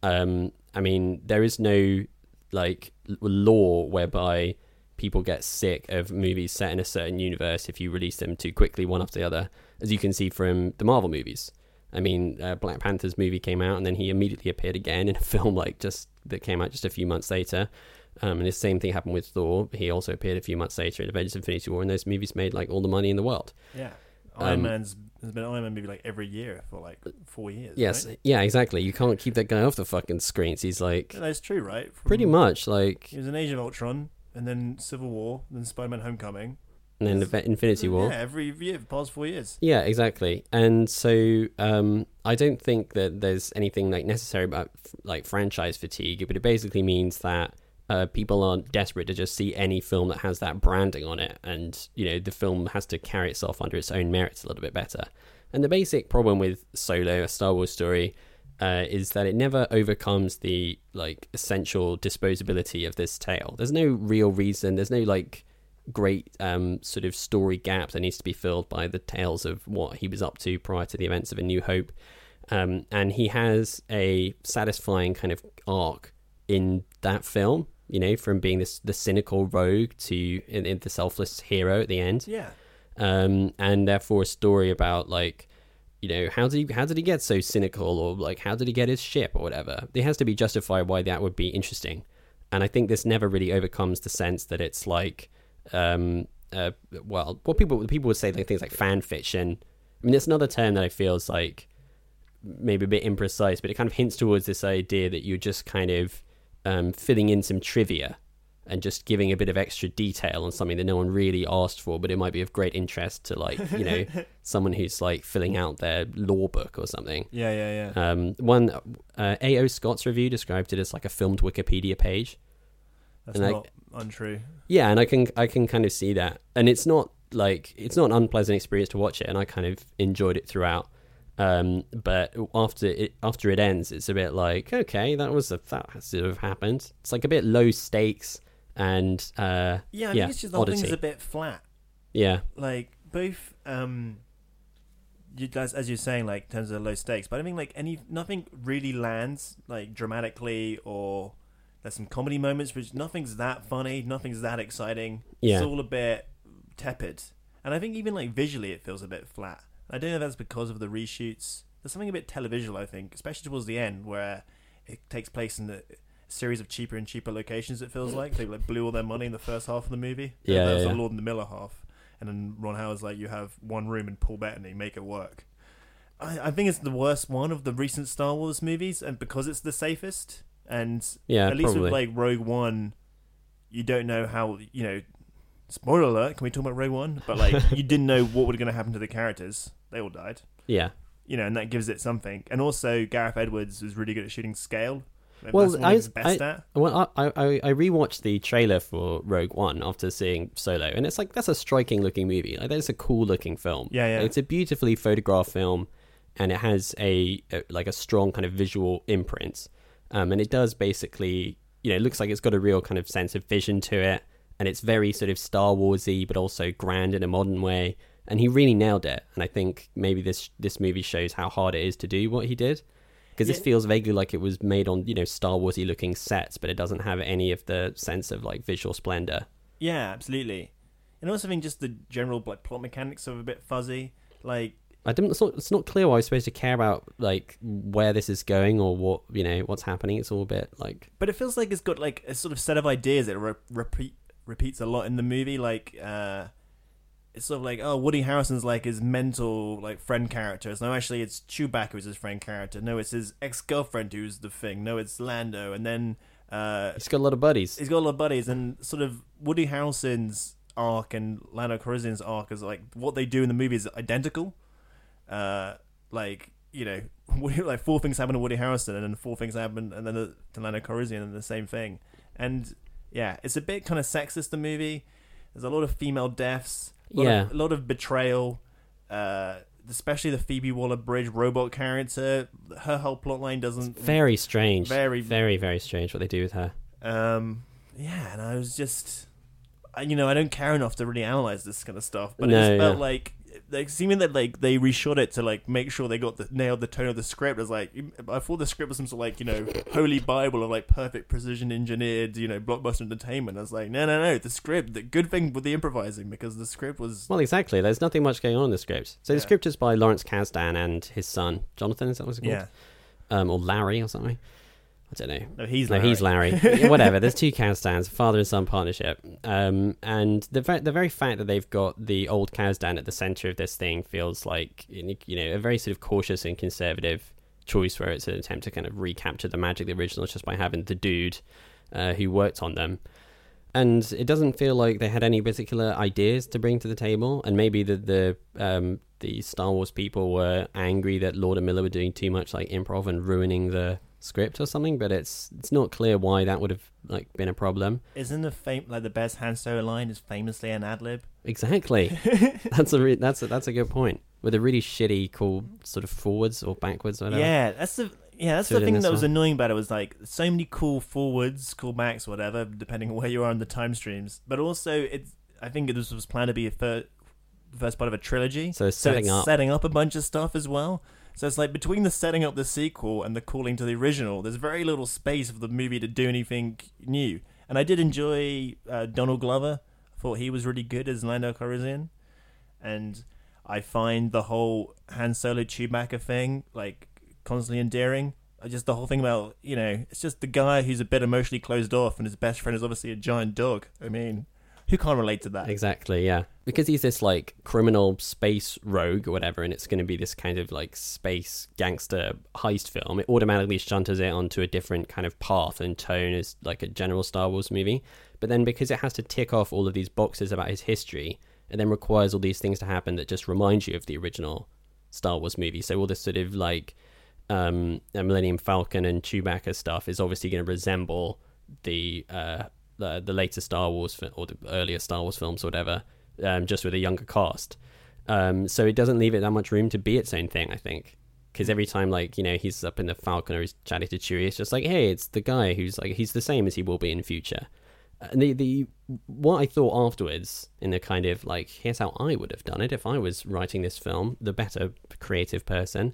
Um, I mean, there is no like law whereby people get sick of movies set in a certain universe if you release them too quickly, one after the other, as you can see from the Marvel movies. I mean, uh, Black Panther's movie came out, and then he immediately appeared again in a film like just that came out just a few months later. Um, and the same thing happened with Thor. He also appeared a few months later in Avengers: Infinity War, and those movies made like all the money in the world. Yeah. Um, Iron Man's there's been an Iron Man movie like every year for like four years. Yes, right? yeah, exactly. You can't keep that guy off the fucking screens. He's like Yeah, that's true, right? From- pretty much like, He was in Age of Ultron, and then Civil War, then Spider-Man: Homecoming. and then Inf- Infinity War. Yeah, every year for the past four years. Yeah, exactly. And so um, I don't think that there's anything like necessary about like franchise fatigue, but it basically means that uh, people aren't desperate to just see any film that has that branding on it, and you know the film has to carry itself under its own merits a little bit better. And the basic problem with Solo, a Star Wars story, uh, is that it never overcomes the like essential disposability of this tale. There's no real reason. There's no like great um, sort of story gap that needs to be filled by the tales of what he was up to prior to the events of A New Hope. Um, and he has a satisfying kind of arc in that film, you know, from being this the cynical rogue to in, in the selfless hero at the end. Yeah. Um, and therefore a story about like, you know, how did he how did he get so cynical or like how did he get his ship or whatever? It has to be justified why that would be interesting. And I think this never really overcomes the sense that it's like um uh well what people people would say like things like fan fiction. I mean it's another term that I feel is like maybe a bit imprecise, but it kind of hints towards this idea that you're just kind of um, filling in some trivia and just giving a bit of extra detail on something that no one really asked for, but it might be of great interest to like you know someone who's like filling out their law book or something. Yeah, yeah, yeah. Um, one uh, A.O. Scott's review described it as like a filmed Wikipedia page. That's and I- not untrue. Yeah, and I can I can kind of see that, and it's not like it's not an unpleasant experience to watch it, and I kind of enjoyed it throughout. Um, but after it after it ends, it's a bit like okay, that was a that sort of happened. It's like a bit low stakes and uh, Yeah, I yeah, think it's just the whole thing's a bit flat. yeah, Like both, um, you guys, as you're saying, like in terms of low stakes, but I mean, like any nothing really lands like dramatically, or there's some comedy moments, which nothing's that funny, nothing's that exciting. Yeah. it's all a bit tepid, and I think even like visually, it feels a bit flat. I don't know if that's because of the reshoots. There's something a bit televisual, I think, especially towards the end where it takes place in the series of cheaper and cheaper locations. It feels like they like blew all their money in the first half of the movie. Yeah, that was yeah, the. Lord and the Miller half, and then Ron Howard's like, "You have one room and Paul Bettany, make it work." I, I think it's the worst one of the recent Star Wars movies, and because it's the safest, and Yeah, at least probably. with like Rogue One, you don't know how you know. Spoiler alert! Can we talk about Rogue One? But like, you didn't know what was going to happen to the characters. They all died yeah. you know, and that gives it something. And also, Gareth Edwards was really good at shooting scale. Maybe Well, I, I, at. well, I, I, I rewatched the trailer for Rogue One after seeing Solo, and it's like that's a striking looking movie. Like that's a cool looking film. Yeah, yeah. It's a beautifully photographed film, and it has a, a like a strong kind of visual imprint. Um, and it does basically, you know, it looks like it's got a real kind of sense of vision to it, and it's very sort of Star Warsy, but also grand in a modern way. And he really nailed it. And I think maybe this this movie shows how hard it is to do what he did because this feels vaguely like it was made on you know Star Warsy looking sets, but it doesn't have any of the sense of like visual splendor. Yeah, absolutely. And also, I think just the general like plot mechanics are a bit fuzzy. Like, I don't. It's not, it's not clear why I'm supposed to care about like where this is going or what you know what's happening. It's all a bit like but it feels like it's got like a sort of set of ideas that re- repeat repeats a lot in the movie. Like, uh, it's sort of like, oh, Woody Harrelson's like his mental like friend character. No, actually, it's Chewbacca who's his friend character. No, it's his ex girlfriend who's the thing. No, it's Lando, and then uh, he's got a lot of buddies. he's got a lot of buddies, and sort of Woody Harrelson's arc and Lando Calrissian's arc is like what they do in the movie is identical. Uh, like you know, Woody- like four things happen to Woody Harrelson, and then four things happen, and then the- to Lando Calrissian, and the same thing. And yeah, it's a bit kind of sexist. The movie. There's a lot of female deaths. A Yeah. of, a lot of betrayal. Uh, especially the Phoebe Waller-Bridge robot character. Her whole plotline doesn't Very strange. Very- very very strange what they do with her. um, yeah, and I was just, I, you know, I don't care enough to really analyze this kind of stuff, but No, it just felt yeah. like, like, seeming that like they reshot it to like make sure they got the nailed the tone of the script. It was like I thought the script was some sort of like you know holy bible of like perfect precision engineered you know blockbuster entertainment. I was like, no, no, no, the script. The good thing with the improvising because the script was Well, exactly. There's nothing much going on in the script. So the script is by Lawrence Kasdan and his son Jonathan. Is that what it's called? yeah. Um, or Larry or something. I don't know. No, he's no, Larry. he's Larry. Whatever. There's two Kasdans, father and son partnership. Um, and the ve- the very fact that they've got the old Kasdan at the center of this thing feels like you know a very sort of cautious and conservative choice, where it's an attempt to kind of recapture the magic of the originals just by having the dude uh, who worked on them. And it doesn't feel like they had any particular ideas to bring to the table. And maybe the the um, the Star Wars people were angry that Lord and Miller were doing too much like improv and ruining the script or something. But it's it's not clear why that would have like been a problem. Isn't the fam- like the best Han Solo line is famously an ad lib? Exactly. that's a re- that's a, that's a good point. With a really shitty call sort of forwards or backwards, or whatever. Yeah, that's the yeah, that's the thing that was one. annoying about it was like so many cool forwards, cool backs, whatever, depending on where you are on the time streams. But also, it's I think this was planned to be a fir- the first part of a trilogy, So setting up. setting up a bunch of stuff as well. So it's like between the setting up the sequel and the calling to the original, there's very little space for the movie to do anything new. And I did enjoy uh, Donald Glover. I thought he was really good as Lando Calrissian, and I find the whole Han Solo Chewbacca thing like constantly endearing. Just the whole thing about you know, it's just the guy who's a bit emotionally closed off, and his best friend is obviously a giant dog. I mean, who can't relate to that? Exactly, yeah. Because he's this like criminal space rogue or whatever, and it's going to be this kind of like space gangster heist film. It automatically shunters it onto a different kind of path and tone as like a general Star Wars movie. But then because it has to tick off all of these boxes about his history, it then requires all these things to happen that just remind you of the original Star Wars movie. So all this sort of like um, uh, Millennium Falcon and Chewbacca stuff is obviously going to resemble the uh, the the later Star Wars or the earlier Star Wars films or whatever, um, just with a younger cast. Um, so it doesn't leave it that much room to be its own thing. I think because every time like you know he's up in the Falcon or he's chatting to Chewie, it's just like, hey, it's the guy who's like he's the same as he will be in future. And the the what I thought afterwards in the kind of like here's how I would have done it if I was writing this film, the better creative person,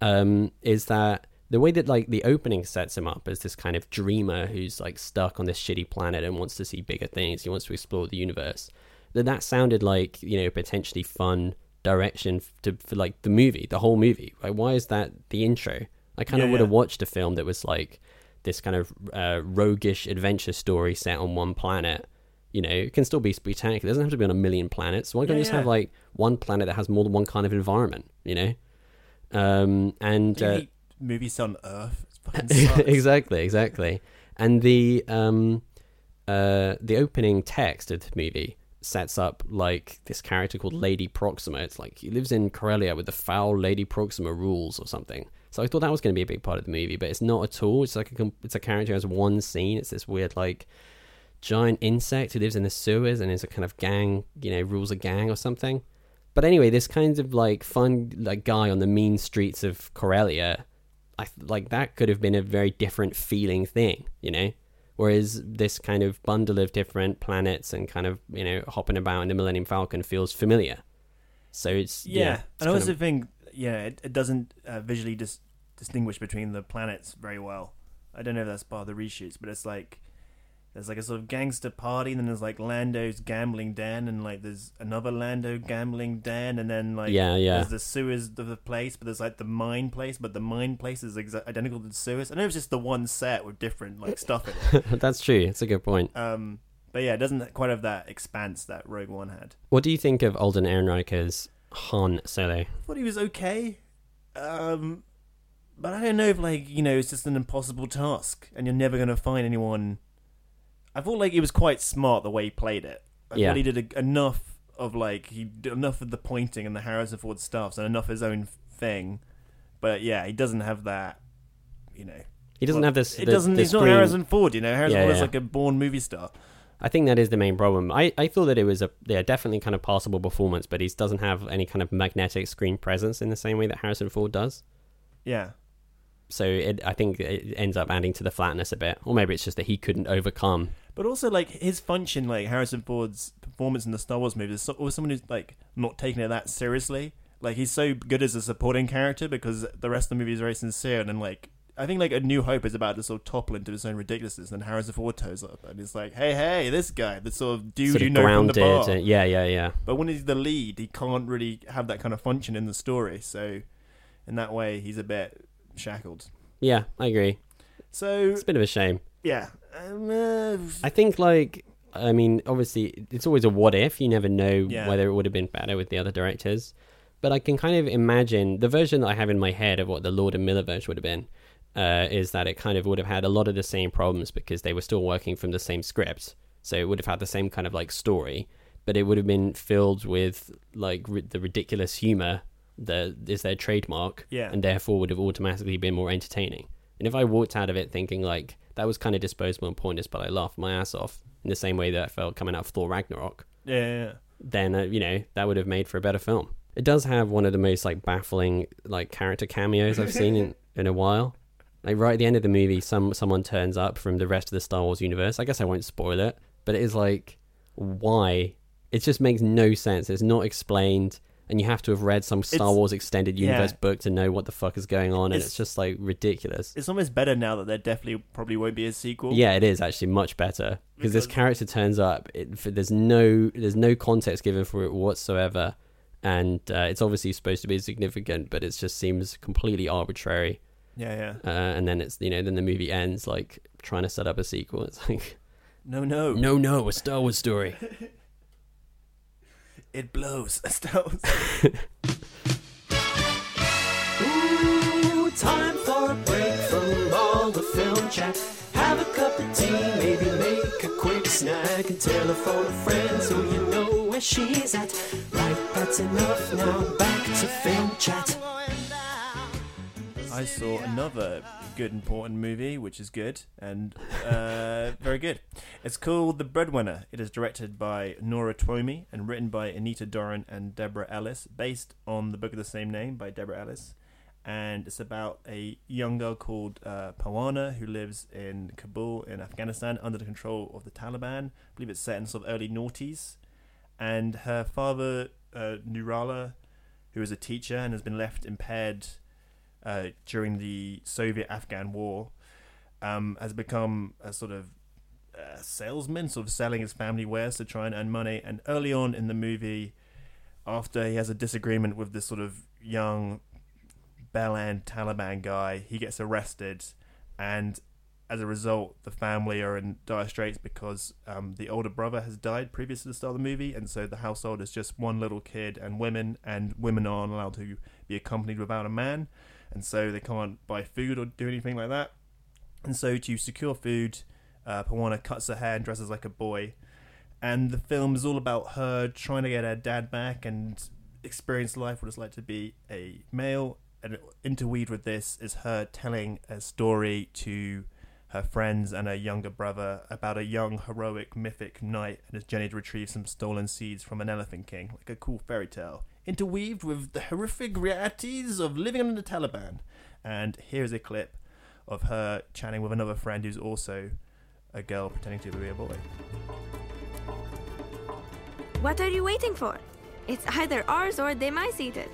um, is that the way that like the opening sets him up as this kind of dreamer who's like stuck on this shitty planet and wants to see bigger things, he wants to explore the universe. That that sounded like you know potentially fun direction to for like the movie, the whole movie. Like why is that the intro? I kind of Yeah, would have yeah. watched a film that was like this kind of uh, roguish adventure story set on one planet. You know, it can still be spectacular. It doesn't have to be on a million planets. Why can't Yeah, you just have like one planet that has more than one kind of environment? You know, um, and uh, movies on Earth. It fucking sucks. exactly, exactly. And the um, uh, the opening text of the movie sets up like this character called Lady Proxima. It's like he lives in Corellia with the foul Lady Proxima rules or something. So I thought that was going to be a big part of the movie, but it's not at all. It's like a it's a character who has one scene. It's this weird like giant insect who lives in the sewers and is a kind of gang, you know, rules a gang or something. But anyway, this kind of like fun like guy on the mean streets of Corellia, I th- like that could have been a very different feeling thing, you know. Whereas this kind of bundle of different planets and kind of you know hopping about in the Millennium Falcon feels familiar. So it's Yeah, yeah, it's and I also of- think yeah, it, it doesn't uh, visually dis- distinguish between the planets very well. I don't know if that's part of the reshoots, but it's like there's like a sort of gangster party, and then there's like Lando's gambling den, and like there's another Lando gambling den, and then like Yeah, yeah. there's the sewers of the place, but there's like the mine place, but the mine place is exa- identical to the sewers. I know it's just the one set with different like stuff in it. that's true. It's a good point. Um, but yeah, it doesn't quite have that expanse that Rogue One had. What do you think of Alden Ehrenreicher's Han Solo? thought he was okay. Um, but I don't know if like you know it's just an impossible task, and you're never gonna find anyone. I thought like he was quite smart the way he played it. I Yeah. thought he did a, enough of like he did enough of the pointing and the Harrison Ford stuff, and enough of his own thing. But yeah, he doesn't have that. You know, He doesn't well, have this. It the- doesn't. the He's not screen- Harrison Ford. You know, Harrison Yeah, Ford is yeah. like a born movie star. I think that is the main problem. I, I thought that it was a yeah definitely kind of passable performance, but he doesn't have any kind of magnetic screen presence in the same way that Harrison Ford does. Yeah. So it, I think it ends up adding to the flatness a bit, or maybe it's just that he couldn't overcome. But also, like his function, like Harrison Ford's performance in the Star Wars movies, is so- was someone who's like not taking it that seriously. Like he's so good as a supporting character because the rest of the movie is very sincere, and then like I think like A New Hope is about to sort of topple into his own ridiculousness, and Harrison Ford toes up, and it's like, hey, hey, this guy, the sort of dude sort you of know grounded. from the bar. and- yeah, yeah, yeah. But when he's the lead, he can't really have that kind of function in the story. So in that way, he's a bit shackled. Yeah, I agree. So It's a bit of a shame. yeah, um, uh, I think like I mean, obviously it's always a what if. You never know Yeah. whether it would have been better with the other directors. But I can kind of imagine the version that I have in my head of what the Lord and Miller version would have been. Uh, is that it kind of would have had a lot of the same problems because they were still working from the same script, so it would have had the same kind of like story, but it would have been filled with like ri- the ridiculous humor that is their trademark, Yeah. and therefore would have automatically been more entertaining. And if I walked out of it thinking like that was kind of disposable and pointless, but I laughed my ass off in the same way that I felt coming out of Thor Ragnarok, yeah, yeah, yeah. then uh, you know that would have made for a better film. It does have one of the most like baffling like character cameos I've seen in, in a while. Like right at the end of the movie, some someone turns up from the rest of the Star Wars universe. I guess I won't spoil it, but it is like why? It just makes no sense. It's not explained, and you have to have read some Star It's- Wars extended universe yeah. book to know what the fuck is going on, and It's- it's just like ridiculous. It's almost better now that there definitely probably won't be a sequel. Yeah, it is actually much better because this character turns up. It, there's no there's no context given for it whatsoever, and uh, it's obviously supposed to be significant, but it just seems completely arbitrary. yeah, yeah. Uh, and then it's you know then the movie ends like trying to set up a sequel. It's like No, no, no no a Star Wars story. It blows. Ooh, time for a break from all the film chat. Have a cup of tea, maybe make a quick snack and telephone a friend so you know where she's at. Right, that's enough now. Back to film chat. I saw another good important movie, which is good and uh, very good. It's called The Breadwinner. It is directed by Nora Twomey and written by Anita Doran and Deborah Ellis, based on the book of the same name by Deborah Ellis. and it's about a young girl called uh, Parwana who lives in Kabul in Afghanistan under the control of the Taliban. I believe it's set in sort of early noughties, and her father uh, Nurullah, who is a teacher and has been left impaired uh, during the Soviet-Afghan War, um, has become a sort of uh, salesman, sort of selling his family wares to try and earn money. And early on in the movie, after he has a disagreement with this sort of young Belan Taliban guy, he gets arrested, and as a result, the family are in dire straits because um, the older brother has died previous to the start of the movie, and so the household is just one little kid and women, and women aren't allowed to be accompanied without a man, and so they can't buy food or do anything like that. And so to secure food, uh, Parwana cuts her hair and dresses like a boy, and the film is all about her trying to get her dad back and experience life, what it's like to be a male. And interweaved with this is her telling a story to her friends and her younger brother about a young, heroic, mythic knight and his journey to retrieve some stolen seeds from an elephant king, like a cool fairy tale, interweaved with the horrific realities of living under the Taliban. And here's a clip of her chatting with another friend who's also a girl pretending to be a boy. What are you waiting for? It's either ours or they might eat it.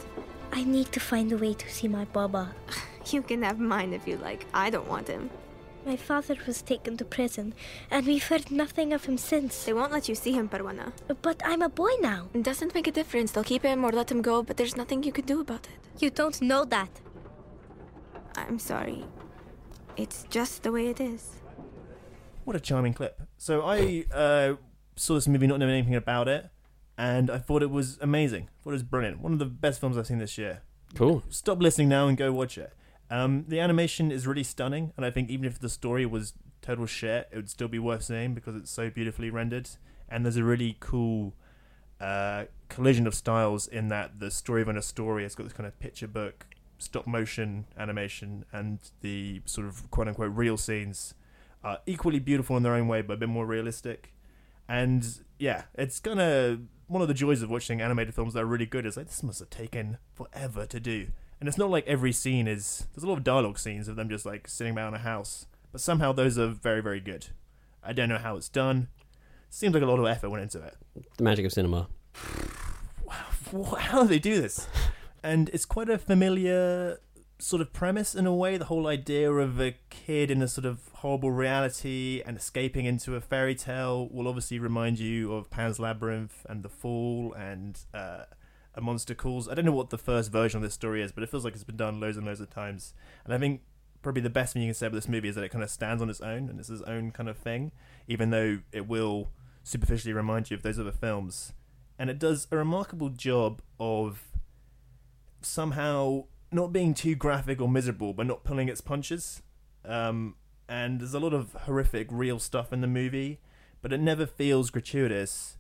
I need to find a way to see my Baba. You can have mine if you like. I don't want him. My father was taken to prison, and we've heard nothing of him since. They won't let you see him, Parwana. But I'm a boy now. It doesn't make a difference. They'll keep him or let him go, but there's nothing you can do about it. You don't know that. I'm sorry. It's just the way it is. What a charming clip. So I uh, saw this movie not knowing anything about it, and I thought it was amazing. I thought it was brilliant. One of the best films I've seen this year. Cool. Stop listening now and go watch it. Um, the animation is really stunning, and I think even if the story was total shit, it would still be worth seeing because it's so beautifully rendered. And there's a really cool uh, collision of styles in that the story within a story has got this kind of picture book, stop motion animation, and the sort of quote unquote real scenes are equally beautiful in their own way, but a bit more realistic. And yeah, it's kind of one of the joys of watching animated films that are really good is like this must have taken forever to do. And it's not like every scene is. There's a lot of dialogue scenes of them just like sitting around a house, but somehow those are very, very good. I don't know how it's done. Seems like a lot of effort went into it. The magic of cinema. Wow, how do they do this? And it's quite a familiar sort of premise in a way. The whole idea of a kid in a sort of horrible reality and escaping into a fairy tale will obviously remind you of Pan's Labyrinth and The Fall and uh, A Monster Calls. I don't know what the first version of this story is, but it feels like it's been done loads and loads of times. And I think probably the best thing you can say about this movie is that it kind of stands on its own and it's its own kind of thing, even though it will superficially remind you of those other films. And it does a remarkable job of somehow not being too graphic or miserable, but not pulling its punches. Um, and there's a lot of horrific, real stuff in the movie, but it never feels gratuitous.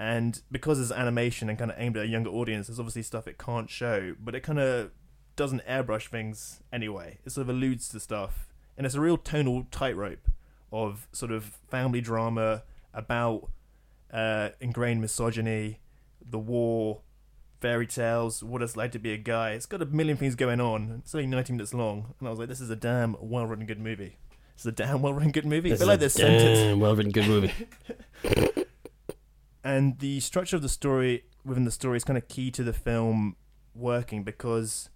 And because it's animation and kind of aimed at a younger audience, there's obviously stuff it can't show, but it kind of doesn't airbrush things anyway. It sort of alludes to stuff, and it's a real tonal tightrope of sort of family drama about uh, ingrained misogyny, the war, fairy tales, what it's like to be a guy. It's got a million things going on. It's only 90 minutes long, and I was like, this is a damn well written good movie. It's a damn well written good movie. This I feel like is this a sentence. damn well-written good movie. and the structure of the story within the story is kind of key to the film working because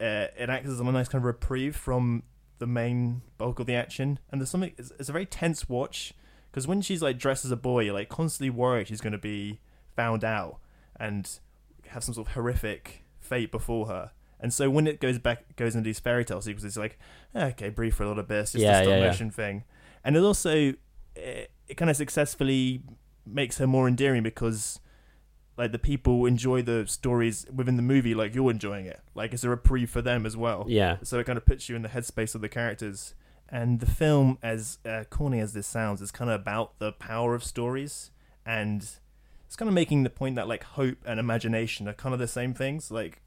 uh, it acts as a nice kind of reprieve from the main bulk of the action. And there's something. It's, it's a very tense watch because when she's like dressed as a boy, you're like constantly worried she's going to be found out and have some sort of horrific fate before her. And so when it goes back, goes into these fairy tale sequences, it's like, okay, breathe for a little bit. It's just Yeah, a stop yeah, yeah. motion thing. And it also, it, it kind of successfully makes her more endearing because like the people enjoy the stories within the movie like you're enjoying it. Like it's a reprieve for them as well. Yeah. So it kind of puts you in the headspace of the characters. And the film, as uh, corny as this sounds, is kind of about the power of stories, and it's kind of making the point that like hope and imagination are kind of the same things. Like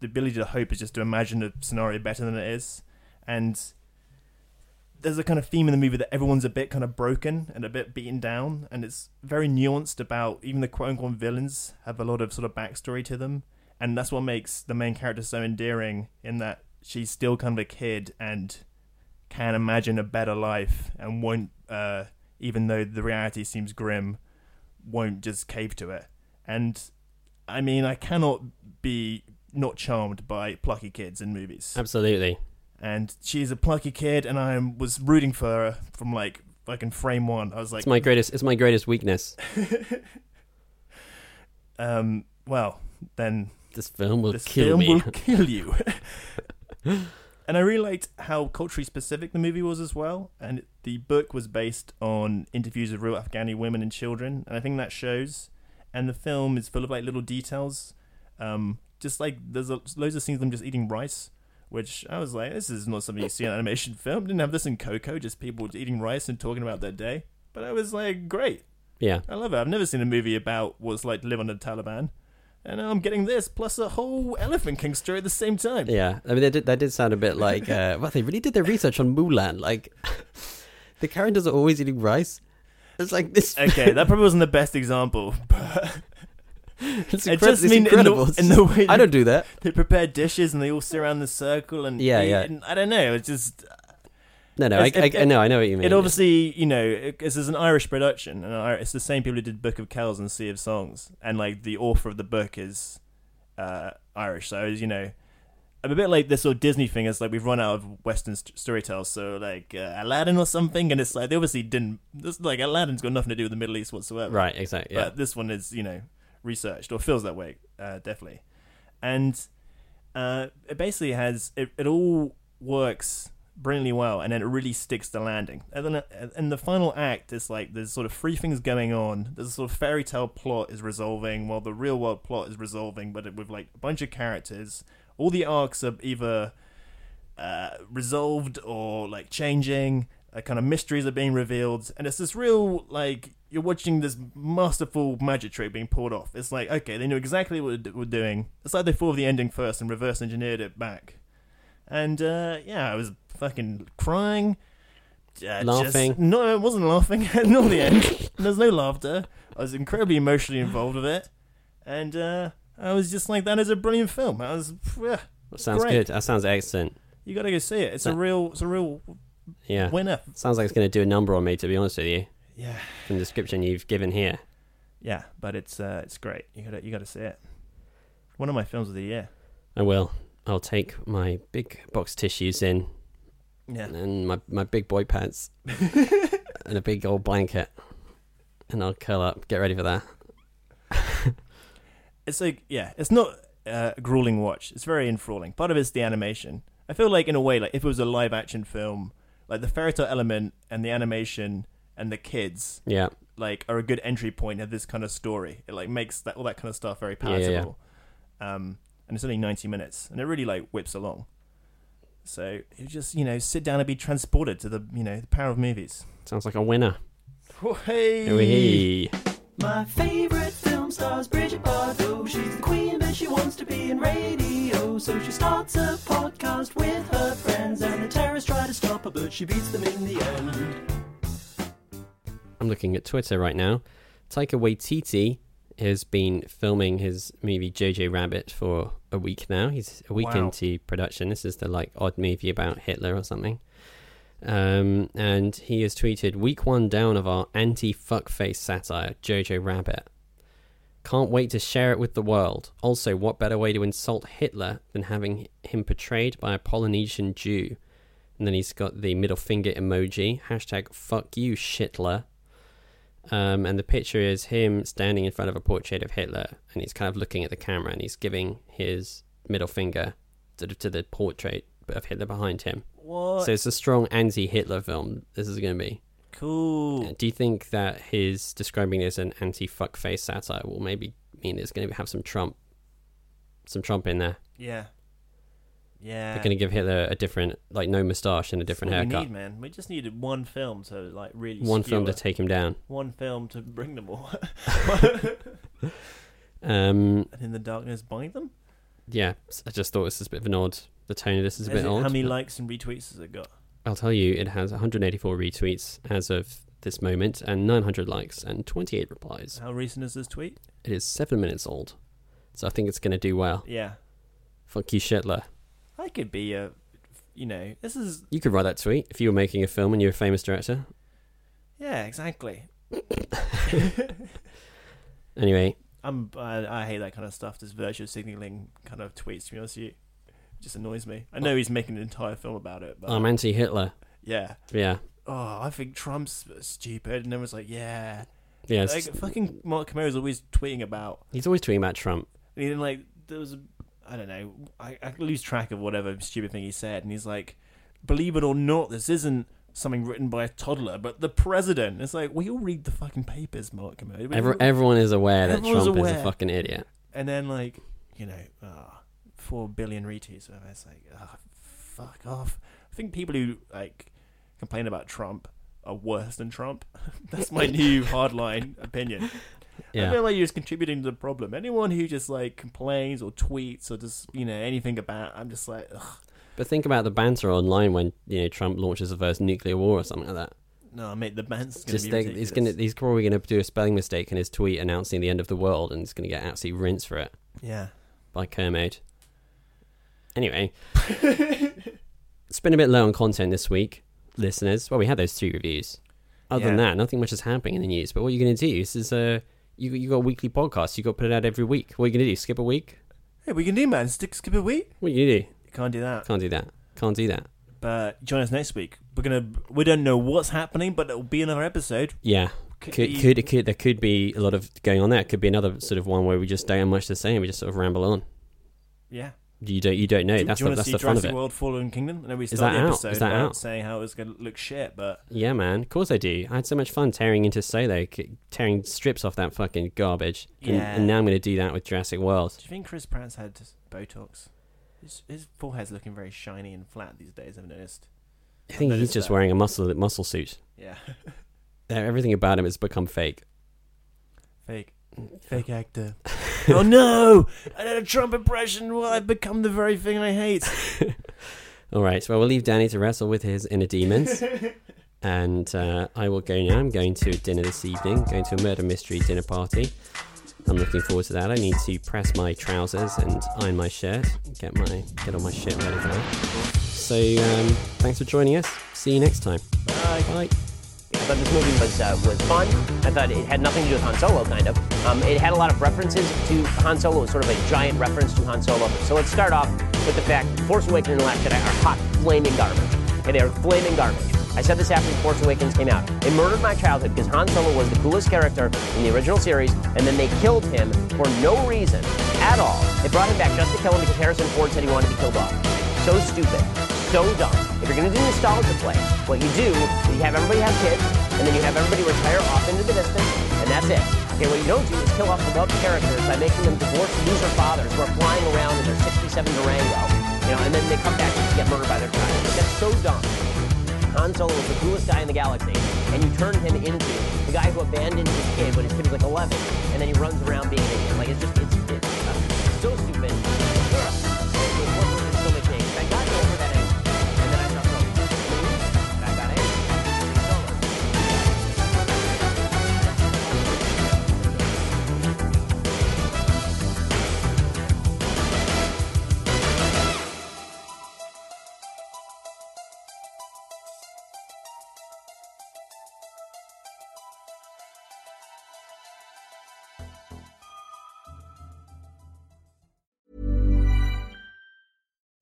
the ability to hope is just to imagine a scenario better than it is, and there's a kind of theme in the movie that everyone's a bit kind of broken and a bit beaten down, and it's very nuanced about even the quote unquote villains have a lot of sort of backstory to them, and that's what makes the main character so endearing. In that she's still kind of a kid and can imagine a better life, and won't, uh, even though the reality seems grim, won't just cave to it. And I mean, I cannot be not charmed by plucky kids in movies. Absolutely. And she's a plucky kid, and I was rooting for her from like fucking frame one. I was like, It's my greatest. It's my greatest weakness. um, well, then This film will this kill film me. will kill you. and I really liked how culturally specific the movie was as well. And the book was based on interviews of real Afghani women and children, and I think that shows. And the film is full of like little details, um, just like there's a, loads of scenes of them just eating rice. Which I was like, this is not something you see in an animation film. Didn't have this in Coco, just people eating rice and talking about their day. But I was like, great. Yeah. I love it. I've never seen a movie about what it's like to live under the Taliban. And now I'm getting this, plus a whole Elephant King story at the same time. Yeah, I mean, that did, that did sound a bit like, uh, well, they really did their research on Mulan. Like, the characters are always eating rice. It's like this. Okay, that probably wasn't the best example, but it's, I just it's mean in the- incredible. in the way I don't do that. they prepare dishes and they all sit around the circle and Yeah, eat, yeah. and I don't know. It's just No, no, I, It's- I, I know, I know what you mean. It obviously, you know, it, this is an Irish production, and it's the same people who did Book of Kells and Sea of Songs, and like the author of the book is uh, Irish. So you know, I'm a bit like this sort of Disney thing. Is like we've run out of Western st- storytells, so like uh, Aladdin or something, and it's like they obviously didn't. This like Aladdin's got nothing to do with the Middle East whatsoever. Right, exactly, yeah. But this one is, you know, researched or feels that way, uh, definitely, and uh, it basically has it, it all works brilliantly well, and then it really sticks the landing. And then uh, in the final act, it's like there's sort of three things going on. There's a sort of fairy tale plot is resolving, while the real world plot is resolving, but with like a bunch of characters. All the arcs are either uh, resolved or like changing. Uh, kind of mysteries are being revealed, and it's this real like you're watching this masterful magic trick being pulled off. It's like okay, they knew exactly what they were doing. It's like they thought of the ending first and reverse engineered it back. And uh, yeah, I was fucking crying, uh, Laughing. Just, no, I wasn't laughing. Not the end. There's no laughter. I was incredibly emotionally involved with it, and uh, I was just like, "That is a brilliant film." I was, yeah, That sounds great. good. That sounds excellent. You gotta go see it. It's a real, it's a real Yeah. winner. Sounds like it's going to do a number on me, to be honest with you. Yeah. From the description you've given here. Yeah, but it's uh, it's great. You gotta you gotta see it. One of my films of the year. I will. I'll take my big box tissues in. Yeah. And my, my big boy pants. and a big old blanket. And I'll curl up. Get ready for that. It's like yeah, it's not uh, a grueling watch. It's very enthralling. Part of it's the animation. I feel like in a way, like if it was a live action film, like the fairy tale element and the animation and the kids, Yeah. like are a good entry point of this kind of story. It like makes that all that kind of stuff very Yeah, yeah, yeah. palatable. Um, and it's only ninety minutes, and it really like whips along. So you just you know sit down and be transported to the you know the power of movies. Sounds like a winner. Hey. Hey. My favorite film stars Brigitte Bardot. She's the queen, but she wants to be in radio. So she starts a podcast with her friends, and the terrorists try to stop her, but she beats them in the end. I'm looking at Twitter right now. Taika Waititi has been filming his movie Jojo Rabbit for a week now. He's a week Wow. into production. This is the like odd movie about Hitler or something. Um, and he has tweeted week one down of our anti fuckface satire, Jojo Rabbit. Can't wait to share it with the world. Also, what better way to insult Hitler than having him portrayed by a Polynesian Jew? And then he's got the middle finger emoji, hashtag fuck you, shitler. Um, and the picture is him standing in front of a portrait of Hitler, and he's kind of looking at the camera, and he's giving his middle finger to, to the portrait of Hitler behind him. What? So it's a strong anti-Hitler film. This is going to be. Cool. Do you think that his describing it as an anti-fuckface satire will maybe mean it's going to have some Trump, some Trump in there? Yeah. Yeah. They're going to give Hitler a different, like no moustache and a different That's haircut. We need, man. We just needed one film to like really. One film to take him down. One film to bring them all. Um, and in the darkness, bind them. yeah, I just thought this is a bit of an odd. The tone of this is a Has bit it- odd. How many likes and retweets has it got? I'll tell you, it has 184 retweets as of this moment and 900 likes and 28 replies. How recent is this tweet? It is seven minutes old. So I think it's going to do well. Yeah, Fuck you, Shitler. I could be a, you know, this is You could write that tweet if you were making a film and you're a famous director. yeah, exactly. Anyway, I'm I, I hate that kind of stuff. This virtue signaling kind of tweets. To be honest with you, it just annoys me. I know he's making an entire film about it, but oh, I'm anti-Hitler. yeah. Yeah, Oh, I think Trump's stupid, and everyone's like, yeah, yeah. Like fucking Mark Camero's always tweeting about. he's always tweeting about Trump. And then like there was, a, I don't know, I, I lose track of whatever stupid thing he said, and he's like, believe it or not, this isn't something written by a toddler, but the president. It's like we all read the fucking papers, Mark. Every, everyone is aware that Trump is a fucking idiot. and then like you know, ah, four billion retweets. Whatever. It's like, ah, fuck off. I think people who like complain about Trump are worse than Trump. That's my new hardline opinion. I Yeah. feel like you're just contributing to the problem. Anyone who just like complains or tweets or just you know anything about, I'm just like, ugh, But think about the banter online when you know Trump launches the first nuclear war or something like that. no, mate, the band's gonna Just be think, he's gonna he's probably gonna do a spelling mistake in his tweet announcing the end of the world, and he's gonna get absolutely rinsed for it yeah. by Kermode. Anyway, it's been a bit low on content this week, listeners. Well, we had those two reviews. Other than that, nothing much is happening in the news. But what are you going to do? This is a you you got a weekly podcast. You got to put it out every week. What are you going to do? Skip a week? Hey, we can do man. Stick skip a week. What are you to do? Can't do that. Can't do that. Can't do that. But join us next week. We're gonna. We don't know what's happening, but it'll be another episode. Yeah. Could Could, could could there could be a lot of going on there. Could be another sort of one where we just don't have much to say and we just sort of ramble on. Yeah. You don't you don't know. do, that's do you the want to that's see the fun of Jurassic it. World: Fallen Kingdom? I know we started the out? episode Is that out? saying how it was gonna look shit, but Yeah, man. Of course I do. I had so much fun tearing into Solo, tearing strips off that fucking garbage. And, Yeah. and now I'm going to do that with Jurassic World. do you think Chris Pratt's had Botox? His, his forehead's looking very shiny and flat these days. I've noticed. I think he's just that. wearing a muscle muscle suit. Yeah, Everything about him has become fake. fake, fake actor. oh no! I did a Trump impression. Well, I've become the very thing I hate. All right, well, we'll leave Danny to wrestle with his inner demons. and uh, I will go now. I'm going to dinner this evening, going to a murder mystery dinner party. I'm looking forward to that. I need to press my trousers and iron my shirt, get my get all my shit ready for that. So um, thanks for joining us. See you next time. Bye. Bye. I thought this movie was uh, was fun. I thought it had nothing to do with Han Solo, kind of. Um, it had a lot of references to Han Solo. It was sort of a giant reference to Han Solo. So let's start off with the fact Force Awakens and The Last Jedi are hot, flaming garbage. Okay, they are flaming garbage. I said this after Force Awakens came out. It murdered my childhood because Han Solo was the coolest character in the original series, and then they killed him for no reason at all. They brought him back just to kill him because Harrison Ford said he wanted to be killed off. So stupid. So dumb. If you're gonna do nostalgia play, what you do is you have everybody have kids, and then you have everybody retire off into the distance, and that's it. Okay, what you don't do is kill off beloved characters by making them divorced loser fathers who are flying around in their 67 Durango, you know, and then they come back and get murdered by their child. That's so dumb. Han Solo was the coolest guy in the galaxy, and you turned him into the guy who abandoned his kid when his kid was like 11, and then he runs around being an idiot. Like, it's just, it's, it's uh, so stupid.